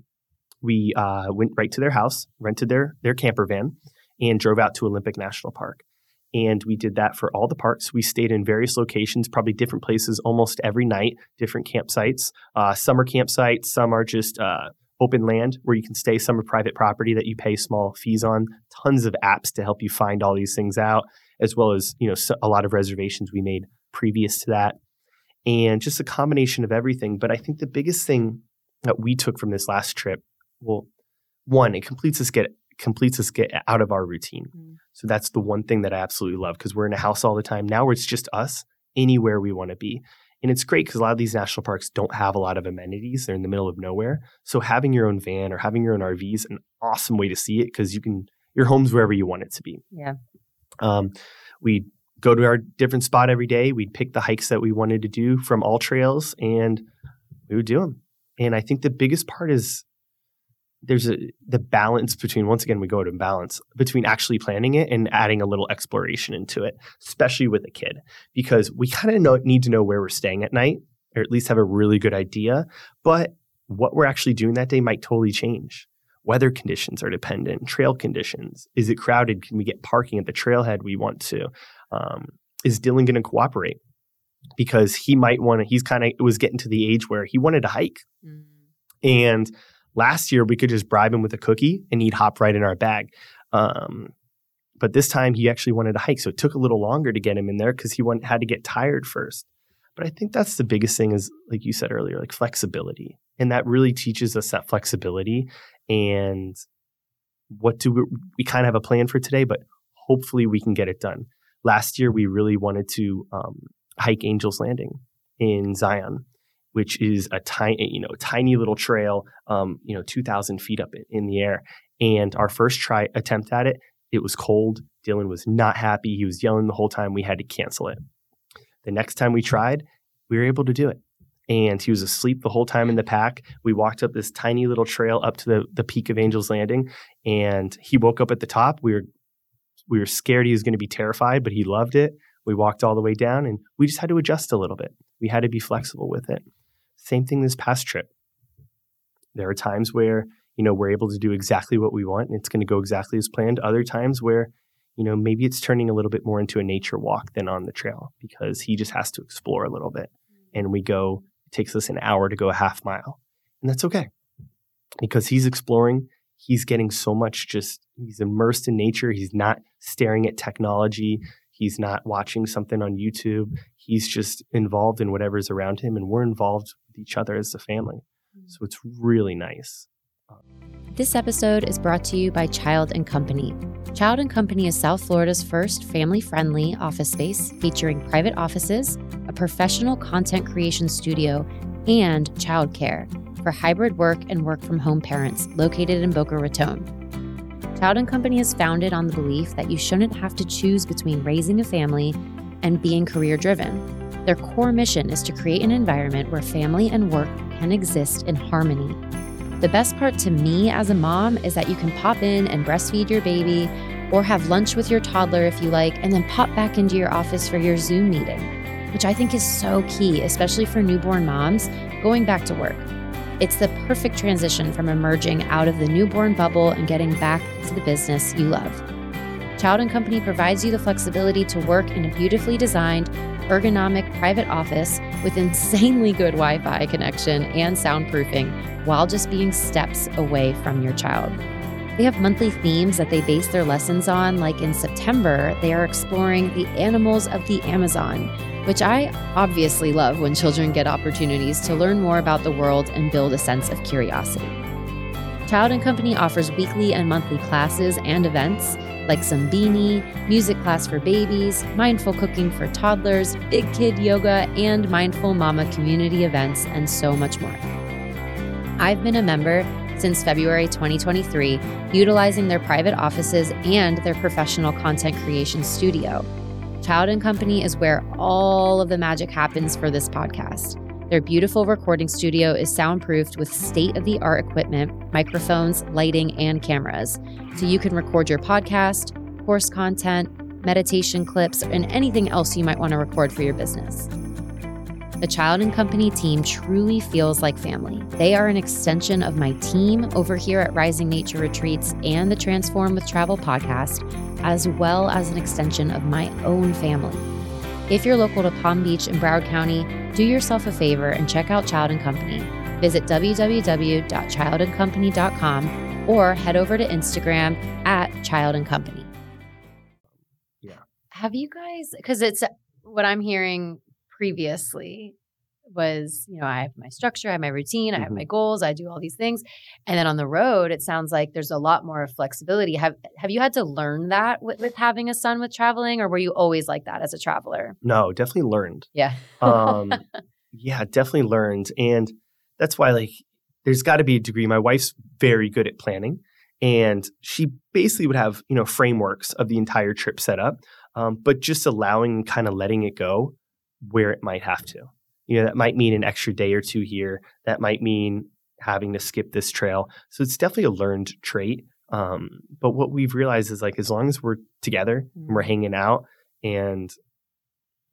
We uh, went right to their house, rented their their camper van, and drove out to Olympic National Park. And we did that for all the parks. We stayed in various locations, probably different places almost every night, different campsites. Uh, some are campsites, some are just uh, open land where you can stay, some are private property that you pay small fees on. Tons of apps to help you find all these things out, as well as you know a lot of reservations we made previous to that and just a combination of everything. But I think the biggest thing that we took from this last trip, well, one, it completes us get completes us get out of our routine. Mm. So that's the one thing that I absolutely love because we're in a house all the time. Now it's just us anywhere we want to be. And it's great because a lot of these national parks don't have a lot of amenities. They're in the middle of nowhere. So having your own van or having your own RV is an awesome way to see it because you can your home's wherever you want it to be. Yeah. Um, we go to our different spot every day. We'd pick the hikes that we wanted to do from AllTrails and we would do them. And I think the biggest part is there's a the balance between once again we go to balance between actually planning it and adding a little exploration into it, especially with a kid, because we kind of need to know where we're staying at night, or at least have a really good idea. But what we're actually doing that day might totally change. Weather conditions are dependent, trail conditions. Is it crowded? Can we get parking at the trailhead we want to? Um, is Dylan going to cooperate? Because he might want to, he's kind of, it was getting to the age where he wanted to hike. Mm. And last year we could just bribe him with a cookie and he'd hop right in our bag. Um, but this time he actually wanted to hike. So it took a little longer to get him in there because he had to get tired first. But I think that's the biggest thing is, like you said earlier, like flexibility. And that really teaches us that flexibility. And what do we, we kind of have a plan for today, but hopefully we can get it done last year we really wanted to um, hike Angel's Landing in Zion, which is a tiny, you know, tiny little trail, um, you know, 2,000 feet up in the air. And our first try attempt at it, it was cold. Dylan was not happy. He was yelling the whole time. We had to cancel it. The next time we tried, we were able to do it. And he was asleep the whole time in the pack. We walked up this tiny little trail up to the, the peak of Angel's Landing, and he woke up at the top. We were we were scared he was going to be terrified, but he loved it. We walked all the way down and we just had to adjust a little bit. We had to be flexible with it. Same thing this past trip. There are times where, you know, we're able to do exactly what we want and it's going to go exactly as planned. Other times where, you know, maybe it's turning a little bit more into a nature walk than on the trail because he just has to explore a little bit. Mm. And we go, it takes us an hour to go a half mile. And that's okay because he's exploring. He's getting so much just, he's immersed in nature. He's not staring at technology. He's not watching something on YouTube. He's just involved in whatever's around him, and we're involved with each other as a family. Mm-hmm. So it's really nice. This episode is brought to you by Child and Company. Child and Company is South Florida's first family-friendly office space featuring private offices, a professional content creation studio, and childcare for hybrid work and work from home parents located in Boca Raton. Child and Company is founded on the belief that you shouldn't have to choose between raising a family and being career driven. Their core mission is to create an environment where family and work can exist in harmony. The best part to me as a mom is that you can pop in and breastfeed your baby or have lunch with your toddler if you like, and then pop back into your office for your Zoom meeting, which I think is so key, especially for newborn moms going back to work. It's the perfect transition from emerging out of the newborn bubble and getting back to the business you love. Child and Company provides you the flexibility to work in a beautifully designed, ergonomic private office with insanely good Wi Fi connection and soundproofing while just being steps away from your child. They have monthly themes that they base their lessons on, like in September, they are exploring the animals of the Amazon which I obviously love when children get opportunities to learn more about the world and build a sense of curiosity. Child and Company offers weekly and monthly classes and events like Zumbini, music class for babies, mindful cooking for toddlers, big kid yoga, and mindful mama community events, and so much more. I've been a member since February 2023, utilizing their private offices and their professional content creation studio. Child and Company is where all of the magic happens for this podcast. Their beautiful recording studio is soundproofed with state of the art equipment, microphones, lighting, and cameras. So you can record your podcast, course content, meditation clips, and anything else you might want to record for your business. The Child and Company team truly feels like family. They are an extension of my team over here at Rising Nature Retreats and the Transform with Travel podcast, as well as an extension of my own family. If you're local to Palm Beach and Broward County, do yourself a favor and check out Child and Company. Visit www.childandcompany.com or head over to Instagram at Child and Company. Yeah. Have you guys, because it's what I'm hearing previously was, you know, I have my structure, I have my routine, I have my goals, I do all these things. And then on the road, it sounds like there's a lot more flexibility. Have have you had to learn that with, with having a son with traveling, or were you always like that as a traveler? No, definitely learned. Yeah. Um, [LAUGHS] yeah, definitely learned. And that's why, like, there's got to be a degree. My wife's very good at planning. And she basically would have, you know, frameworks of the entire trip set up, um, but just allowing kind of letting it go where it might have to. You know, that might mean an extra day or two here. That might mean having to skip this trail. So it's definitely a learned trait. Um, but what we've realized is like as long as we're together and we're hanging out and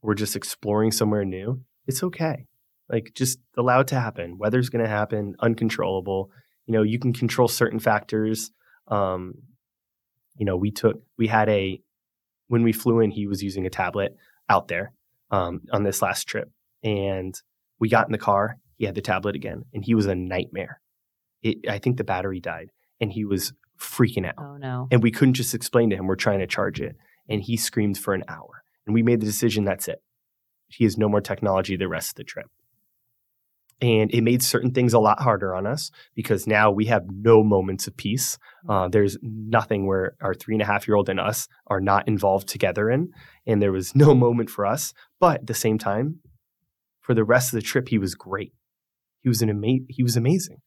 we're just exploring somewhere new, it's okay. Like just allow it to happen. Weather's going to happen, uncontrollable. You know, you can control certain factors. Um, you know, we took, we had a, when we flew in, he was using a tablet out there um, on this last trip. And we got in the car, he had the tablet again, and he was a nightmare. It, I think the battery died and he was freaking out. Oh no. And we couldn't just explain to him we're trying to charge it. And he screamed for an hour. And we made the decision that's it. He has no more technology the rest of the trip. And it made certain things a lot harder on us because now we have no moments of peace. Uh, there's nothing where our three and a half year old and us are not involved together in. And there was [LAUGHS] no moment for us. But at the same time, for the rest of the trip, he was great. He was an ama- he was amazing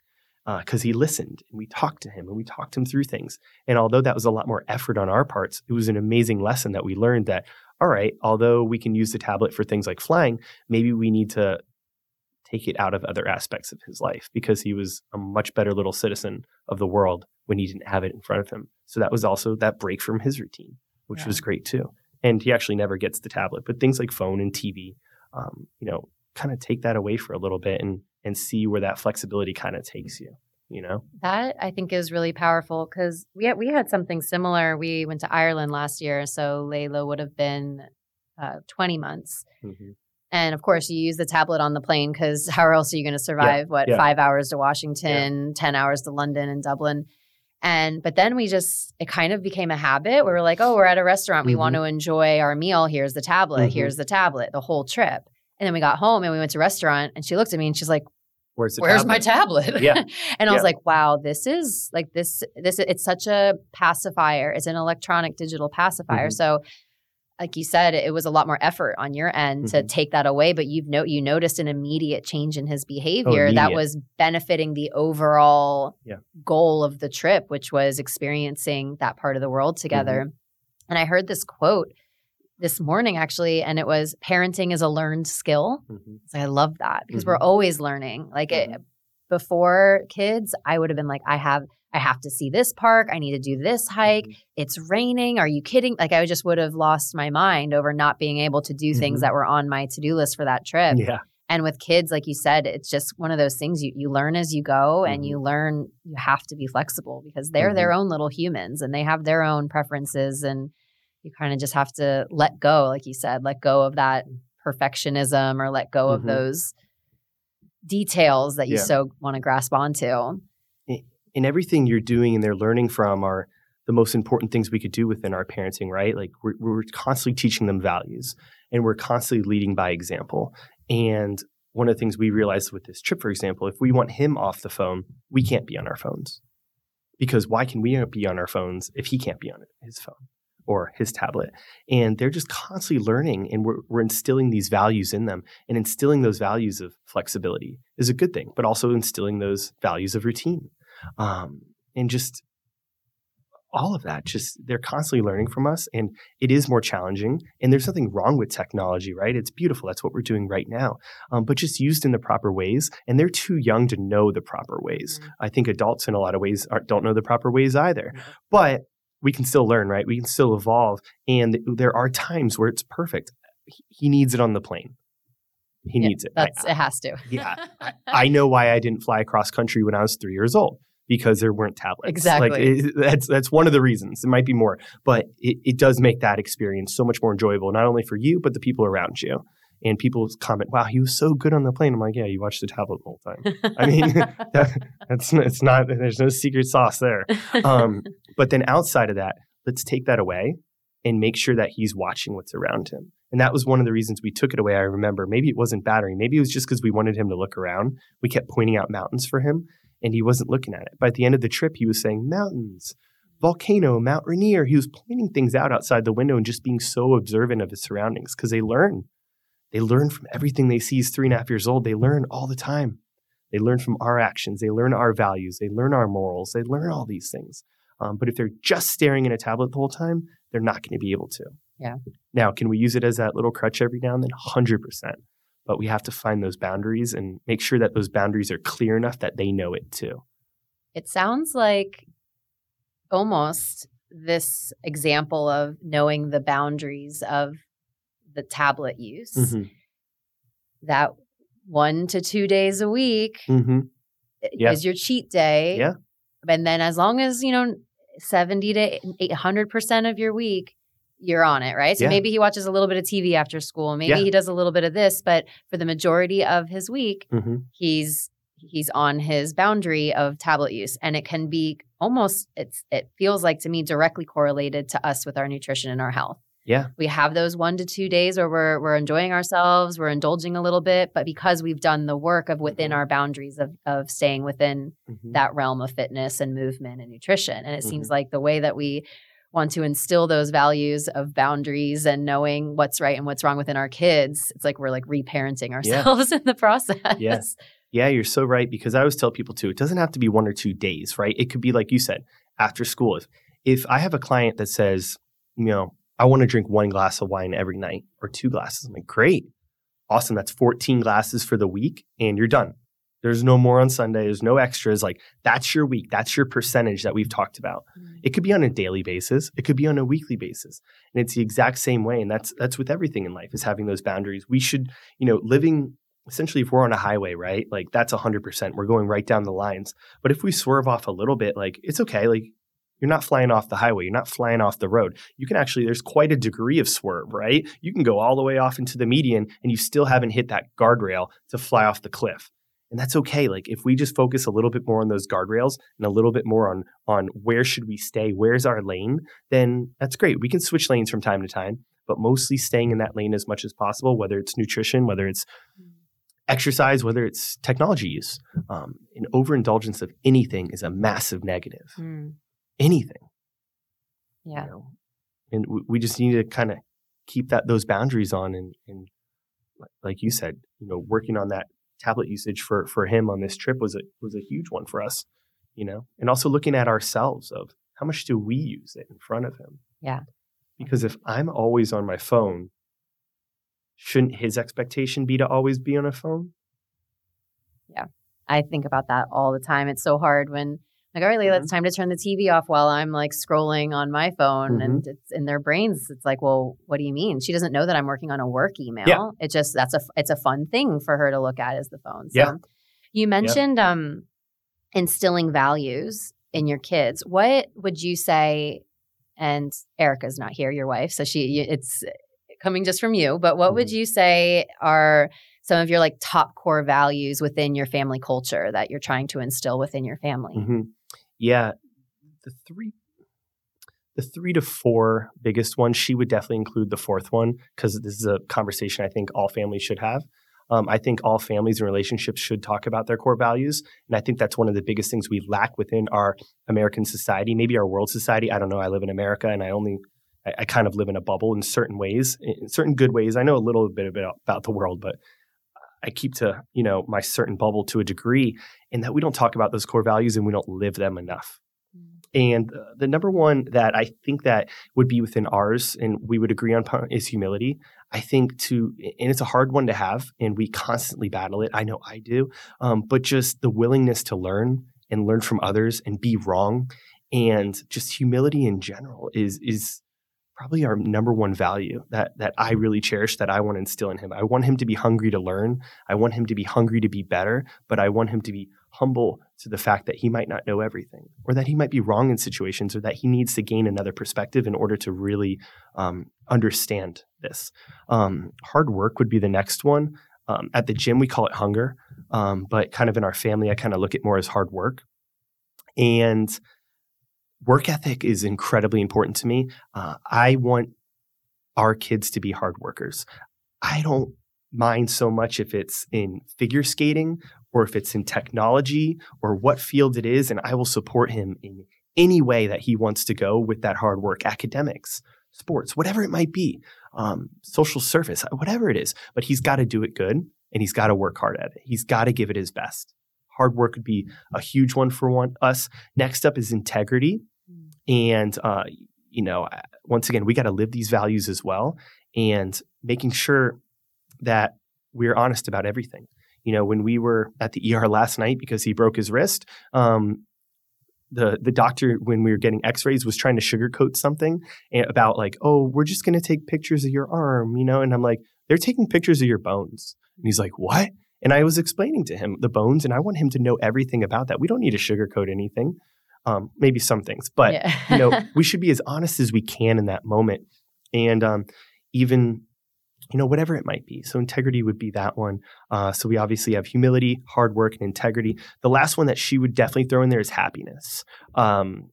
uh, because he listened and we talked to him and we talked him through things. And although that was a lot more effort on our parts, it was an amazing lesson that we learned that, all right, although we can use the tablet for things like flying, maybe we need to take it out of other aspects of his life because he was a much better little citizen of the world when he didn't have it in front of him. So that was also that break from his routine, which Yeah. was great too. And he actually never gets the tablet. But things like phone and TV, um, you know, kind of take that away for a little bit and and see where that flexibility kind of takes you. You know, that I think is really powerful because we had, we had something similar. We went to Ireland last year, so Layla would have been uh, 20 months. Mm-hmm. And of course, you use the tablet on the plane because [LAUGHS] how else are you going to survive? Yeah, what yeah. five hours to Washington, yeah. ten hours to London and Dublin, and but then we just it kind of became a habit. We were like, oh, we're at a restaurant, we mm-hmm. want to enjoy our meal. Here's the tablet. Mm-hmm. Here's the tablet. The whole trip. And then we got home and we went to restaurant, and she looked at me and she's like, Where's, Where's tablet? my tablet? [LAUGHS] Yeah. and I was like, wow, this is like this, this, it's such a pacifier. It's an electronic digital pacifier. Mm-hmm. So like you said, it was a lot more effort on your end mm-hmm. to take that away, but you've no, you noticed an immediate change in his oh, behavior oh, that was benefiting the overall yeah. goal of the trip, which was experiencing that part of the world together. Mm-hmm. And I heard this quote this morning actually, and it was parenting is a learned skill. Mm-hmm. So I love that because we're mm-hmm. always learning. Like it, mm-hmm. before kids, I would have been like, I have I have to see this park. I need to do this hike. Mm-hmm. It's raining. Are you kidding? Like I just would have lost my mind over not being able to do mm-hmm. things that were on my to-do list for that trip. Yeah. And with kids, like you said, it's just one of those things you, you learn as you go mm-hmm. and you learn you have to be flexible because they're their mm-hmm. own little humans and they have their own preferences and you kind of just have to let go, like you said, let go of that perfectionism or let go of mm-hmm. those details that you yeah. so want to grasp onto and everything you're doing and they're learning from are the most important things we could do within our parenting, right? Like we're, we're constantly teaching them values and we're constantly leading by example. And one of the things we realized with this trip, for example, if we want him off the phone, we can't be on our phones. Because why can we be on our phones if he can't be on his phone or his tablet? And they're just constantly learning and we're, we're instilling these values in them. And instilling those values of flexibility is a good thing, but also instilling those values of routine um, and just all of that just they're constantly learning from us and it is more challenging and there's nothing wrong with technology right? It's beautiful that's what we're doing right now um, but just used in the proper ways and they're too young to know the proper ways. Mm-hmm. i think adults in a lot of ways don't know the proper ways either mm-hmm. but we can still learn right? We can still evolve and there are times where it's perfect. He needs it on the plane. He yeah, needs it that's I, it has to. Yeah I, [LAUGHS] I know why i didn't fly across country when i was three years old because there weren't tablets. Exactly. Like it, [LAUGHS] that's that's one of the reasons. It might be more, but it, it does make that experience so much more enjoyable, not only for you but the people around you. And people comment, "Wow, he was so good on the plane." I'm like, "Yeah, you watched the tablet the whole time." I mean, [LAUGHS] [LAUGHS] that, that's it's not. There's no secret sauce there. Um, but then outside of that, let's take that away and make sure that he's watching what's around him. And that was one of the reasons we took it away. I remember maybe it wasn't battery. Maybe it was just because we wanted him to look around. We kept pointing out mountains for him and he wasn't looking at it. But at the end of the trip, he was saying mountains, volcano, Mount Rainier. He was pointing things out outside the window and just being so observant of his surroundings because they learn. They learn from everything they see. He's three and a half years old. They learn all the time. They learn from our actions. They learn our values. They learn our morals. They learn all these things. Um, but if they're just staring at a tablet the whole time, they're not going to be able to. Yeah. Now, can we use it as that little crutch every now and then? 100% but we have to find those boundaries and make sure that those boundaries are clear enough that they know it too. It sounds like almost this example of knowing the boundaries of the tablet use. Mm-hmm. That one to two days a week mm-hmm. yeah. is your cheat day. Yeah. And then as long as, you know, 70 to 800% of your week you're on it, right? So yeah. maybe he watches a little bit of TV after school. Maybe yeah. he does a little bit of this, but for the majority of his week, mm-hmm. he's he's on his boundary of tablet use and it can be almost it's it feels like to me directly correlated to us with our nutrition and our health. Yeah. We have those 1 to 2 days where we're we're enjoying ourselves, we're indulging a little bit, but because we've done the work of within mm-hmm. our boundaries of of staying within mm-hmm. that realm of fitness and movement and nutrition. And it seems mm-hmm. like the way that we want to instill those values of boundaries and knowing what's right and what's wrong within our kids, it's like we're like reparenting ourselves yeah. [LAUGHS] in the process. Yes. Yeah, you're so right. Because I always tell people too, it doesn't have to be one or two days, right? It could be like you said, after school. If if I have a client that says, you know, I want to drink one glass of wine every night or two glasses, I'm like, great. Awesome. That's 14 glasses for the week and you're done. There's no more on Sunday. There's no extras. Like that's your week. That's your percentage that we've talked about. Mm. It could be on a daily basis. It could be on a weekly basis. And it's the exact same way. And that's that's with everything in life is having those boundaries. We should, you know, living essentially if we're on a highway, right? Like that's 100%. We're going right down the lines. But if we swerve off a little bit, like it's okay. Like you're not flying off the highway. You're not flying off the road. You can actually, there's quite a degree of swerve, right? You can go all the way off into the median and you still haven't hit that guardrail to fly off the cliff. And that's okay. Like if we just focus a little bit more on those guardrails and a little bit more on on where should we stay, where's our lane, then that's great. We can switch lanes from time to time, but mostly staying in that lane as much as possible, whether it's nutrition, whether it's exercise, whether it's technology use. Um, an overindulgence of anything is a massive negative Mm. anything. Yeah. You know? And we, we just need to kind of keep that those boundaries on and, and like you said, you know, working on that tablet usage for for him on this trip was a was a huge one for us, you know. And also looking at ourselves of how much do we use it in front of him? Yeah. Because if I'm always on my phone, shouldn't his expectation be to always be on a phone? Yeah. I think about that all the time. It's so hard when like, all right, Leila, Mm-hmm. it's time to turn the TV off while I'm like scrolling on my phone. Mm-hmm. And it's in their brains. It's like, well, what do you mean? She doesn't know that I'm working on a work email. It just that's a it's a fun thing for her to look at is the phone. So Yeah. you mentioned um instilling values in your kids. What would you say? And Erica's not here, your wife, so she it's coming just from you. But what would Mm-hmm. you say are some of your like top core values within your family culture that you're trying to instill within your family? hmm Yeah, the three, the three to four biggest ones. She would definitely include the fourth one because this is a conversation I think all families should have. Um, I think all families and relationships should talk about their core values, and I think that's one of the biggest things we lack within our American society, maybe our world society. I don't know. I live in America, and I only. I, I kind of live in a bubble in certain ways, in certain good ways. I know a little bit about, about the world, but I keep to you know my certain bubble to a degree, in that we don't talk about those core values and we don't live them enough. And uh, the number one that I think that would be within ours, and we would agree on, is humility. I think to, and it's a hard one to have, and we constantly battle it. I know I do, um, but just the willingness to learn and learn from others and be wrong, and just humility in general is is probably our number one value that that I really cherish that I want to instill in him. I want him to be hungry to learn. I want him to be hungry to be better, but I want him to be humble to the fact that he might not know everything or that he might be wrong in situations or that he needs to gain another perspective in order to really um, understand this. Um, hard work would be the next one. Um, at the gym, we call it hunger, um, but kind of in our family, I kind of look at more as hard work. And work ethic is incredibly important to me. Uh, I want our kids to be hard workers. I don't mind so much if it's in figure skating or if it's in technology or what field it is, and I will support him in any way that he wants to go with that hard work, academics, sports, whatever it might be, um, social service, whatever it is. But he's got to do it good and he's got to work hard at it. He's got to give it his best. Hard work would be a huge one for one us. Next up is integrity, and uh, you know, once again, we got to live these values as well, and making sure that we're honest about everything. You know, when we were at the ER last night because he broke his wrist, um, the the doctor when we were getting X-rays was trying to sugarcoat something about like, oh, we're just going to take pictures of your arm, you know, and I'm like, they're taking pictures of your bones, and he's like, what? And I was explaining to him the bones, and I want him to know everything about that. We don't need to sugarcoat anything, um, maybe some things, but Yeah. you know, [LAUGHS] we should be as honest as we can in that moment, and um, even you know whatever it might be. So integrity would be that one. Uh, so we obviously have humility, hard work, and integrity. The last one that she would definitely throw in there is happiness. Um,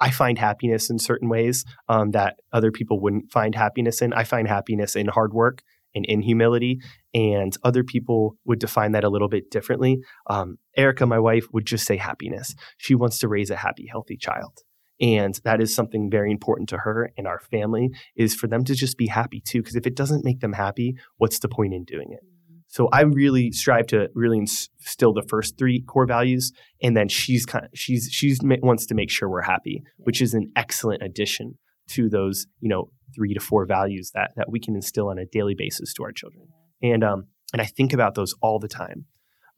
I find happiness in certain ways um, that other people wouldn't find happiness in. I find happiness in hard work and in humility, and other people would define that a little bit differently. Um, Erica, my wife, would just say happiness. She wants to raise a happy, healthy child. And that is something very important to her and our family is for them to just be happy too. Because if it doesn't make them happy, what's the point in doing it? So I really strive to really instill the first three core values, and then she's kind of she's she's wants to make sure we're happy, which is an excellent addition to those you know three to four values that that we can instill on a daily basis to our children. And um and I think about those all the time.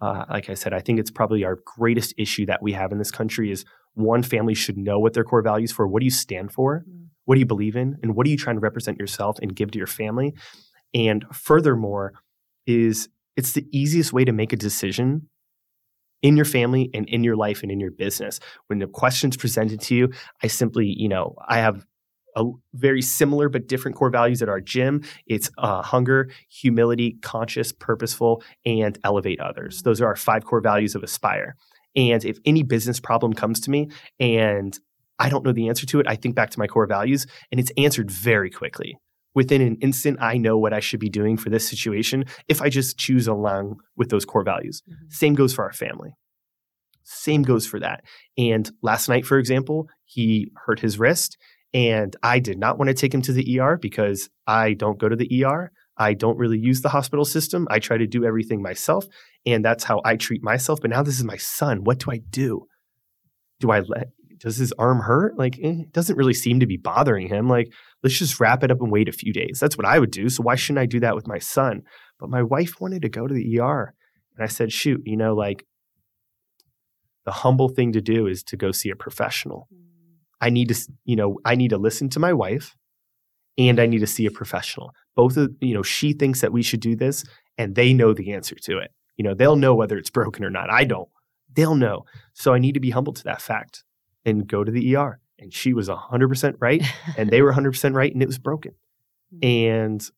Uh, like I said, I think it's probably our greatest issue that we have in this country is one family should know what their core values for. What do you stand for? Mm. What do you believe in? And what are you trying to represent yourself and give to your family? And furthermore, is it's the easiest way to make a decision in your family and in your life and in your business. When the question's presented to you, I simply, you know, I have a very similar but different core values at our gym. It's uh, hunger, humility, conscious, purposeful, and elevate others. Mm-hmm. Those are our five core values of Aspire. And if any business problem comes to me and I don't know the answer to it, I think back to my core values and it's answered very quickly within an instant, I know what I should be doing for this situation if I just choose along with those core values. Mm-hmm. Same goes for our family. Same goes for that. And last night, for example, he hurt his wrist, and I did not want to take him to the ER because I don't go to the ER. I don't really use the hospital system. I try to do everything myself, and that's how I treat myself. But now this is my son. What do I do? Do I let does his arm hurt? Like, eh, it doesn't really seem to be bothering him. Like, let's just wrap it up and wait a few days. That's what I would do. So why shouldn't I do that with my son? But my wife wanted to go to the ER. And I said, shoot, you know, like the humble thing to do is to go see a professional. Mm. I need to, you know, I need to listen to my wife and I need to see a professional. Both of, you know, she thinks that we should do this and they know the answer to it. You know, they'll know whether it's broken or not. I don't. They'll know. So I need to be humble to that fact and go to the ER. And she was 100% right. and they were 100% right. And it was broken. Hmm. And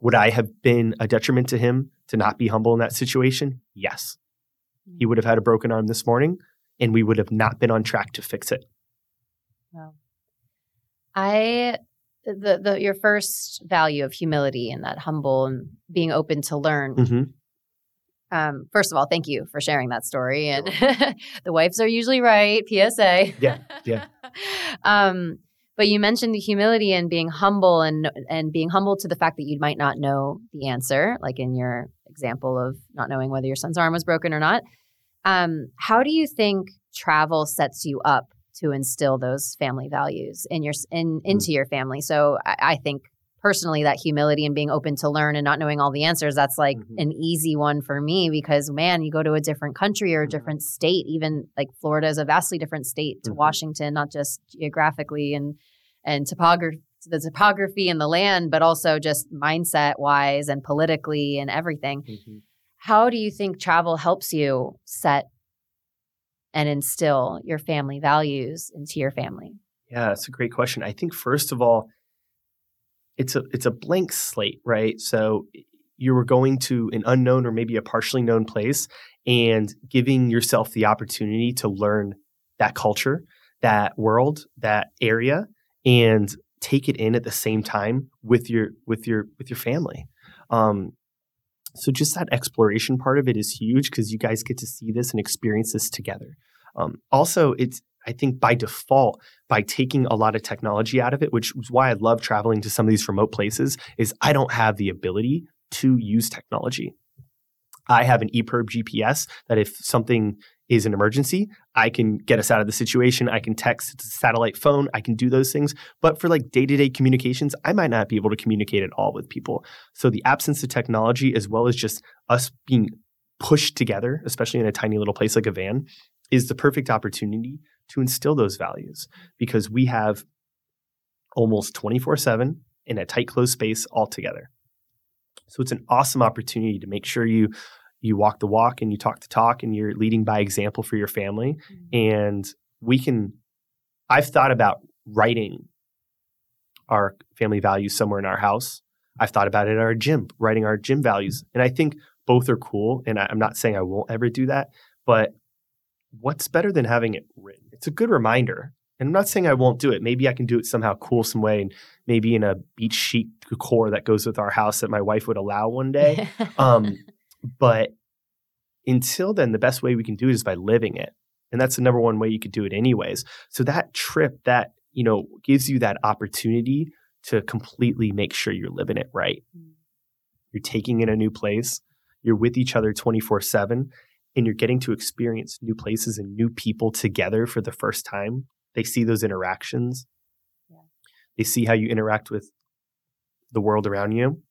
would I have been a detriment to him to not be humble in that situation? Yes. He would have had a broken arm this morning and we would have not been on track to fix it. Wow. I the the your first value of humility and that humble and being open to learn mm-hmm. Um, first of all, thank you for sharing that story. And [LAUGHS] the wives are usually right. PSA. Yeah, yeah. [LAUGHS] um, but you mentioned the humility and being humble and and being humble to the fact that you might not know the answer, like in your example of not knowing whether your son's arm was broken or not. Um, how do you think travel sets you up to instill those family values in your in mm. into your family? So I, I think personally that humility and being open to learn and not knowing all the answers that's like mm-hmm. an easy one for me because man you go to a different country or a mm-hmm. different state even like florida is a vastly different state to mm-hmm. washington not just geographically and and topography the topography and the land but also just mindset wise and politically and everything mm-hmm. how do you think travel helps you set and instill your family values into your family yeah that's a great question i think first of all it's a it's a blank slate, right? So you were going to an unknown or maybe a partially known place and giving yourself the opportunity to learn that culture, that world, that area and take it in at the same time with your with your with your family. Um, so just that exploration part of it is huge because you guys get to see this and experience this together. Um, also, it's I think by default, by taking a lot of technology out of it, which is why I love traveling to some of these remote places, is I don't have the ability to use technology. I have an EPIRB GPS that if something is an emergency, I can get us out of the situation. I can text satellite phone. I can do those things. But for like day to day communications, I might not be able to communicate at all with people. So the absence of technology, as well as just us being pushed together, especially in a tiny little place like a van, is the perfect opportunity to instill those values because we have almost 24 7 in a tight closed space all together. So it's an awesome opportunity to make sure you you walk the walk and you talk the talk and you're leading by example for your family. Mm-hmm. And we can I've thought about writing our family values somewhere in our house. I've thought about it at our gym, writing our gym values. And I think both are cool. And I, I'm not saying I won't ever do that, but what's better than having it written? It's a good reminder. And I'm not saying I won't do it. Maybe I can do it somehow cool some way and maybe in a beach sheet decor that goes with our house that my wife would allow one day. [LAUGHS] um, but until then, the best way we can do it is by living it. And that's the number one way you could do it anyways. So that trip that, you know, gives you that opportunity to completely make sure you're living it right. Mm. You're taking in a new place. You're with each other 24 7 and you're getting to experience new places and new people together for the first time. They see those interactions. Yeah. They see how you interact with the world around you.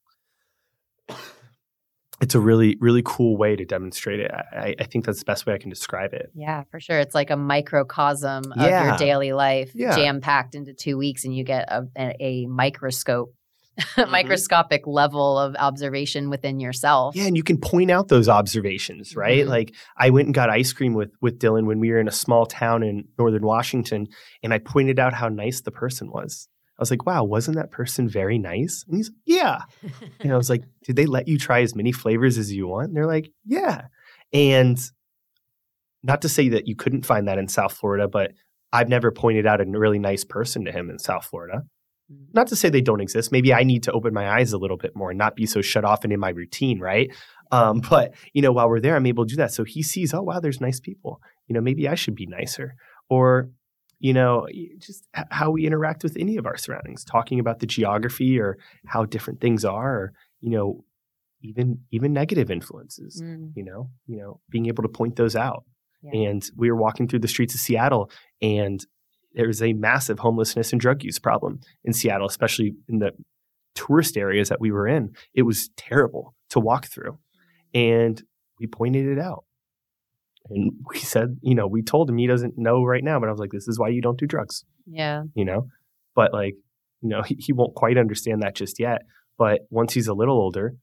It's a really really cool way to demonstrate it. I, I think that's the best way I can describe it. Yeah, for sure. It's like a microcosm of Yeah. your daily life, Yeah. jam packed into two weeks, and you get a, a, microscope, [LAUGHS] Mm-hmm. microscopic level of observation within yourself. Yeah, and you can point out those observations, right? Mhm. Like I went and got ice cream with with Dylan when we were in a small town in northern Washington, and I pointed out how nice the person was. I was like, "Wow, wasn't that person very nice?" And he's, "Yeah." [LAUGHS] And I was like, "Did they let you try as many flavors as you want?" And they're like, "Yeah." And not to say that you couldn't find that in South Florida, but I've never pointed out a really nice person to him in South Florida. Mm. Not to say they don't exist. Maybe I need to open my eyes a little bit more and not be so shut off and in my routine, right? Um, [LAUGHS] but you know, while we're there, I'm able to do that. So he sees, oh wow, there's nice people. You know, maybe I should be nicer. Or, you know, just how we interact with any of our surroundings, talking about the geography or how different things are, or, you know, even even negative influences. Mm, You know, you know, being able to point those out. Yeah. And we were walking through the streets of Seattle, and there was a massive homelessness and drug use problem in Seattle, especially in the tourist areas that we were in. It was terrible to walk through. And we pointed it out. And we said, you know, we told him he doesn't know right now, but I was like, this is why you don't do drugs, yeah. you know? But like, you know, he, he won't quite understand that just yet. But once he's a little older,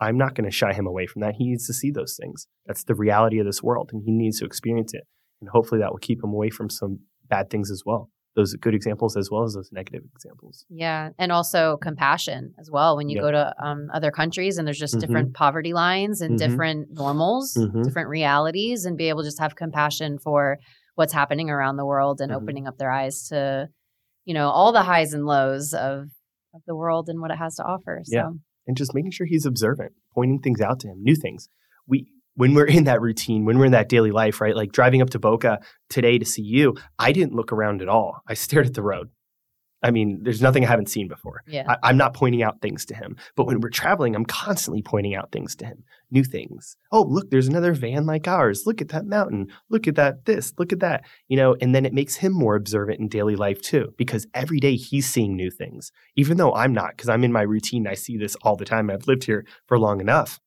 I'm not going to shy him away from that. He needs to see those things. That's the reality of this world, and he needs to experience it. And hopefully that will keep him away from some bad things as well. Those good examples as well as those negative examples. Yeah, and also compassion as well. When you Yep. go to um, other countries and there's just Mhm. different poverty lines and Mhm. different normals, Mhm. different realities, and be able to just have compassion for what's happening around the world and Mhm. opening up their eyes to, you know, all the highs and lows of of the world and what it has to offer. So Yeah. and just making sure he's observant, pointing things out to him, new things. We when we're in that routine, when we're in that daily life, right? Like driving up to Boca today to see you, I didn't look around at all. I stared at the road. I mean, there's nothing I haven't seen before. yeah, I, I'm not pointing out things to him, but when we're traveling, I'm constantly pointing out things to him, new things. Oh, look, there's another van like ours. Look at that mountain. Look at that. This. Look at that. You know, and then it makes him more observant in daily life too, because every day he's seeing new things, even though I'm not, because I'm in my routine. I see this all the time. I've lived here for long enough.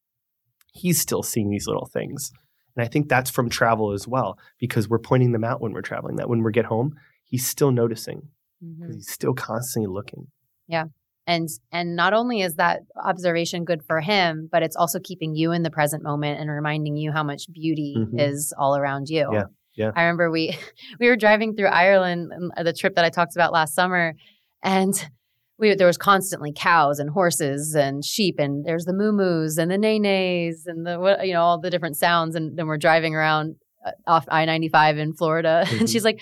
He's still seeing these little things, and I think that's from travel as well, because we're pointing them out when we're traveling. That when we get home, he's still noticing Mhm. because he's still constantly looking. Yeah. And and not only is that observation good for him, but it's also keeping you in the present moment and reminding you how much beauty Mhm. is all around you. Yeah, yeah. I remember we [LAUGHS] we were driving through Ireland, um, the trip that I talked about last summer, and we there was constantly cows and horses and sheep, and there's the moo moos and the nay nays and the you know all the different sounds, and then we're driving around uh, off I ninety five in Florida, [LAUGHS] and Mhm. she's like.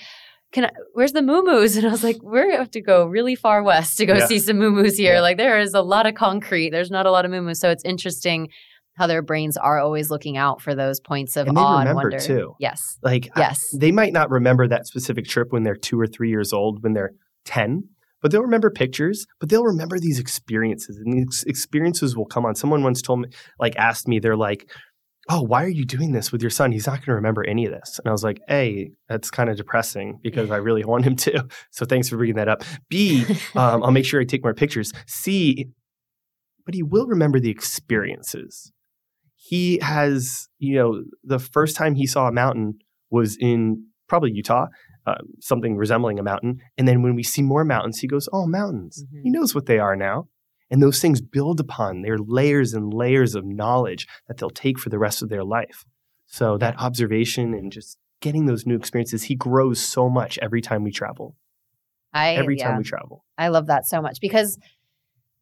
Can I, where's the moo moos? And I was like, we're going to have to go really far west to go Yeah. see some moo moos here. Yeah. Like there is a lot of concrete. There's not a lot of moo moos. So it's interesting how their brains are always looking out for those points of And they awe and remember, wonder. too. Yes. Like I- Yes. they might not remember that specific trip when they're two or three years old, when they're 10, but they'll remember pictures, but they'll remember these experiences. And these experiences will come on. Someone once told me, like, asked me, they're like, Oh, why are you doing this with your son? He's not going to remember any of this. And I was like, A, that's kind of depressing because I really [LAUGHS] want him to. So thanks for bringing that up. B, [LAUGHS] um, I'll make sure I take more pictures. C, but he will remember the experiences. He has, you know, the first time he saw a mountain was in probably Utah, uh, something resembling a mountain. And then when we see more mountains, he goes, Oh, mountains. Mhm. He knows what they are now. And those things build upon their layers and layers of knowledge that they'll take for the rest of their life. So that observation and just getting those new experiences, he grows so much every time we travel. I Every yeah, time we travel. I love that so much because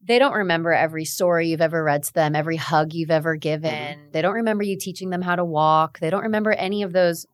they don't remember every story you've ever read to them, every hug you've ever given. Mm-hmm. They don't remember you teaching them how to walk. They don't remember any of those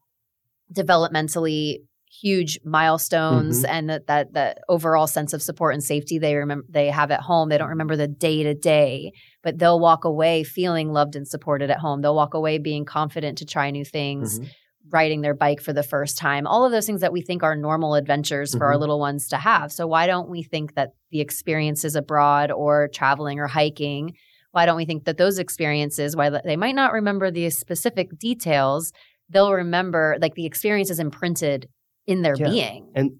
developmentally huge milestones Mm-hmm. and that, that that overall sense of support and safety they remember they have at home. They don't remember the day to day, but they'll walk away feeling loved and supported at home. They'll walk away being confident to try new things. Mhm. riding their bike for the first time, all of those things that we think are normal adventures for our Mhm. little ones to have. So, why don't we think that the experiences abroad or traveling or hiking, why don't we think that those experiences, while they might not remember the specific details, they'll remember like the experience is imprinted in their Yeah. being? and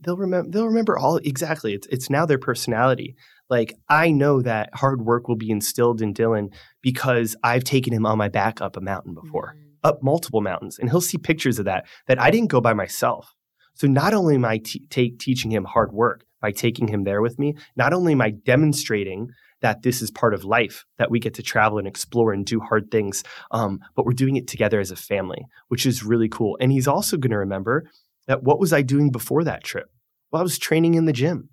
they'll remember they'll remember all exactly it's it's now their personality Like I know that hard work will be instilled in Dylan because I've taken him on my back up a mountain before, Mm. up multiple mountains, and he'll see pictures of that that I didn't go by myself. So not only am I t- take, teaching him hard work by taking him there with me, not only am I demonstrating that this is part of life, that we get to travel and explore and do hard things, um, but we're doing it together as a family, which is really cool. And he's also going to remember that what was I doing before that trip? Well, I was training in the gym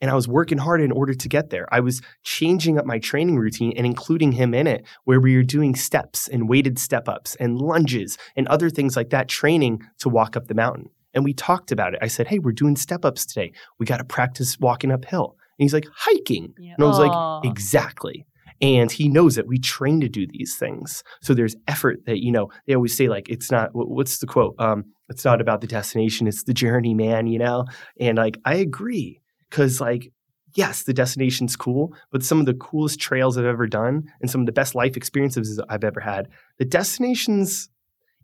and I was working hard in order to get there. I was changing up my training routine and including him in it, where we were doing steps and weighted step ups and lunges and other things like that, training to walk up the mountain. And we talked about it. I said, Hey, we're doing step ups today. We got to practice walking uphill. And he's like, Hiking. Yeah. And I was Aw. like, Exactly. And he knows that we train to do these things. So there's effort that, you know, they always say, like, it's not, what's the quote? Um, it's not about the destination, it's the journey, man, you know? And like, I agree. Cause like, yes, the destination's cool, but some of the coolest trails I've ever done and some of the best life experiences I've ever had, the destination's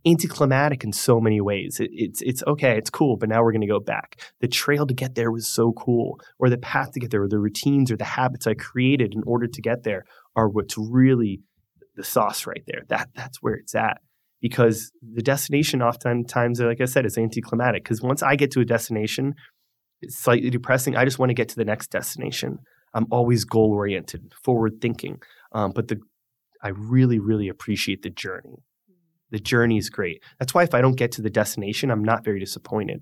anticlimactic in so many ways. It, it's it's okay, it's cool, but now we're going to go back. The trail to get there was so cool, or the path to get there, or the routines or the habits I created in order to get there are what's really the sauce right there. That that's where it's at. Because the destination oftentimes, like I said, is anticlimactic. Because once I get to a destination, it's slightly depressing. I just want to get to the next destination. I'm always goal oriented, forward thinking. Um, but the I really, really appreciate the journey. The journey is great. That's why if I don't get to the destination, I'm not very disappointed.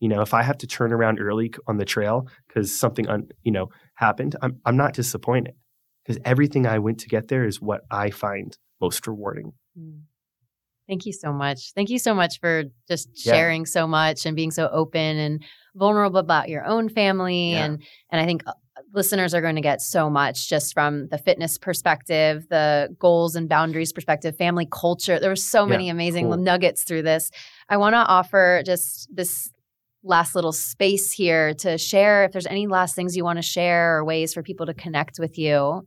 You know, if I have to turn around early on the trail because something, un, you know, happened, I'm I'm not disappointed because everything I went to get there is what I find most rewarding. Mm. Thank you so much. Thank you so much for just Yeah. sharing so much and being so open and vulnerable about your own family Yeah. and and I think uh, listeners are going to get so much just from the fitness perspective, the goals and boundaries perspective, family culture. There were so Yeah, many amazing cool. nuggets through this. I want to offer just this last little space here to share if there's any last things you want to share or ways for people to connect with you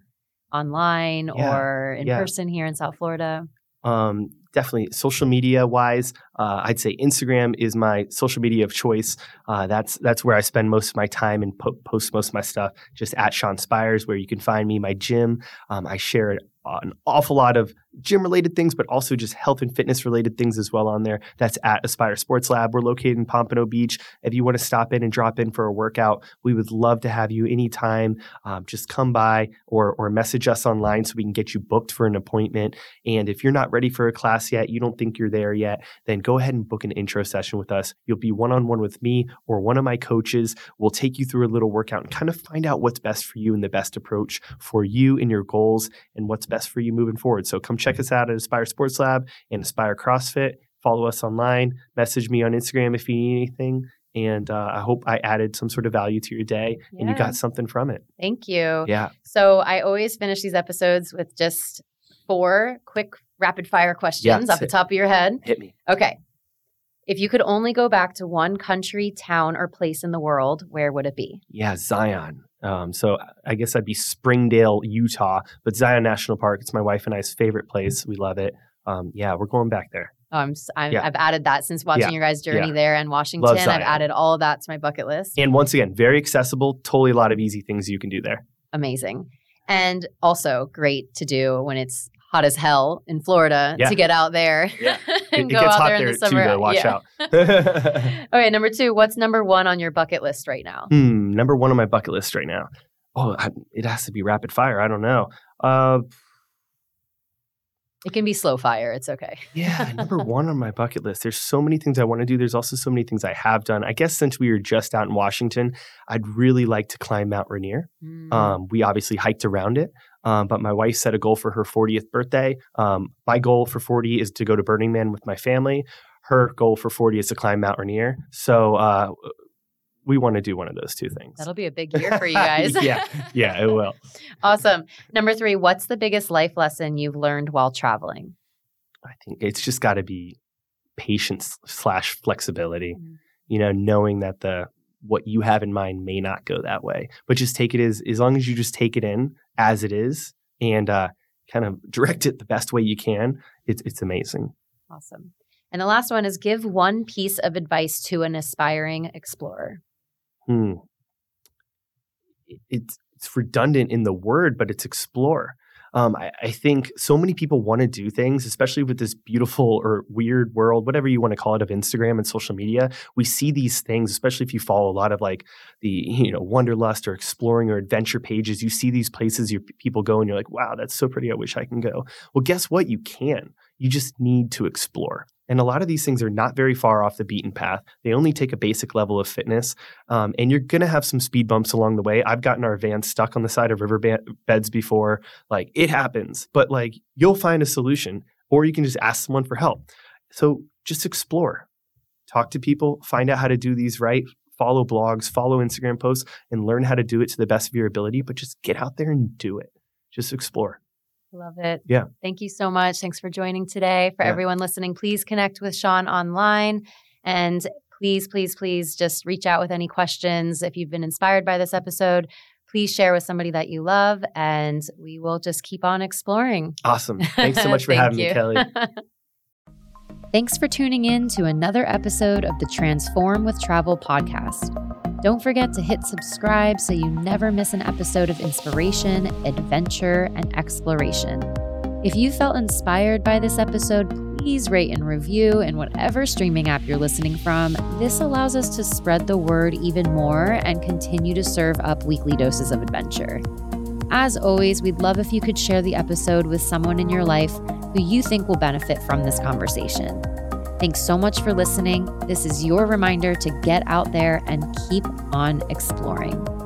online Yeah, or in yeah. person here in South Florida. um, definitely social media wise uh, i'd say instagram is my social media of choice. Uh, that's that's where i spend most of my time and po- post most of my stuff just at sean spires where you can find me my gym. Um, i share an awful lot of gym related things but also just health and fitness related things as well on there. That's at aspire sports lab. We're located in pompano beach. If you want to stop in and drop in for a workout we would love to have you anytime. Um, just come by or or message us online so we can get you booked for an appointment. And if you're not ready for a class yet, you don't think you're there yet, then go ahead and book an intro session with us. You'll be one on one with me or one of my coaches. We'll take you through a little workout and kind of find out what's best for you and the best approach for you and your goals and what's best for you moving forward. So come check us out at Aspire Sports Lab and Aspire CrossFit. Follow us online, message me on Instagram if you need anything. And uh, I hope I added some sort of value to your day and you got something from it. Thank you. Yeah. So I always finish these episodes with just four quick rapid fire questions Yes. off the top of your head. Hit me. Okay. If you could only go back to one country, town, or place in the world, where would it be? Yeah, Zion. Um, so I guess I'd be Springdale, Utah, but Zion National Park. It's my wife and I's favorite place. We love it. Um, yeah, we're going back there. Oh, I'm, s- I'm, Yeah. I've added that since watching Yeah. your guys' journey Yeah. there and Washington. I've added all of that to my bucket list. And once again, very accessible. Totally a lot of easy things you can do there. Amazing. And also great to do when it's hot as hell in Florida Yeah. to get out there [LAUGHS] Yeah. [LAUGHS] and it go gets out hot there in there the too, summer. though. Watch Yeah. out. [LAUGHS] Okay, number two, what's number one on your bucket list right now? hmm, number one on my bucket list right now. Oh, I, it has to be rapid fire. I don't know. Uh, It can be slow fire. It's okay. [LAUGHS] Yeah, number one on my bucket list. There's so many things I want to do. There's also so many things I have done. I guess since we were just out in Washington, I'd really like to climb Mount Rainier. Mm. Um, we obviously hiked around it, um, but my wife set a goal for her 40th birthday. Um, my goal for 40 is to go to Burning Man with my family. Her goal for 40 is to climb Mount Rainier. So uh, we want to do one of those two things. That'll be a big year for you [LAUGHS] guys. yeah, yeah, it will. [LAUGHS] awesome. Number three, what's the biggest life lesson you've learned while traveling? I think it's just got to be patience slash flexibility. Mhm. You know, knowing that the what you have in mind may not go that way, but just take it as as long as you just take it in as it is and uh, kind of [LAUGHS] direct it the best way you can. It's it's amazing. Awesome. And the last one is give one piece of advice to an aspiring explorer. Hmm. It's it's redundant in the word, but it's explore. Um, I, I, think so many people want to do things, especially with this beautiful or weird world, whatever you want to call it, of Instagram and social media. We see these things, especially if you follow a lot of like the you know wanderlust or exploring or adventure pages. You see these places you people go, and you're like, wow, that's so pretty. I wish I can go. Well, guess what? You can. You just need to explore. And a lot of these things are not very far off the beaten path. They only take a basic level of fitness. Um, and you're going to have some speed bumps along the way. I've gotten our van stuck on the side of river beds before. Like it happens, but like you'll find a solution or you can just ask someone for help. So just explore, talk to people, find out how to do these right, follow blogs, follow Instagram posts, and learn how to do it to the best of your ability. But just get out there and do it. Just explore. Love it. Yeah. Thank you so much. Thanks for joining today. For yeah. everyone listening, please connect with Sean online and please, please, please just reach out with any questions. If you've been inspired by this episode, please share with somebody that you love and we will just keep on exploring. Awesome. [LAUGHS] Thanks so much for having you. me, Kelly. [LAUGHS] Thanks for tuning in to another episode of the Transform with Travel podcast. Don't forget to hit subscribe so you never miss an episode of inspiration, adventure, and exploration. If you felt inspired by this episode, please rate and review in whatever streaming app you're listening from. This allows us to spread the word even more and continue to serve up weekly doses of adventure. As always, we'd love if you could share the episode with someone in your life who you think will benefit from this conversation. Thanks so much for listening. This is your reminder to get out there and keep on exploring.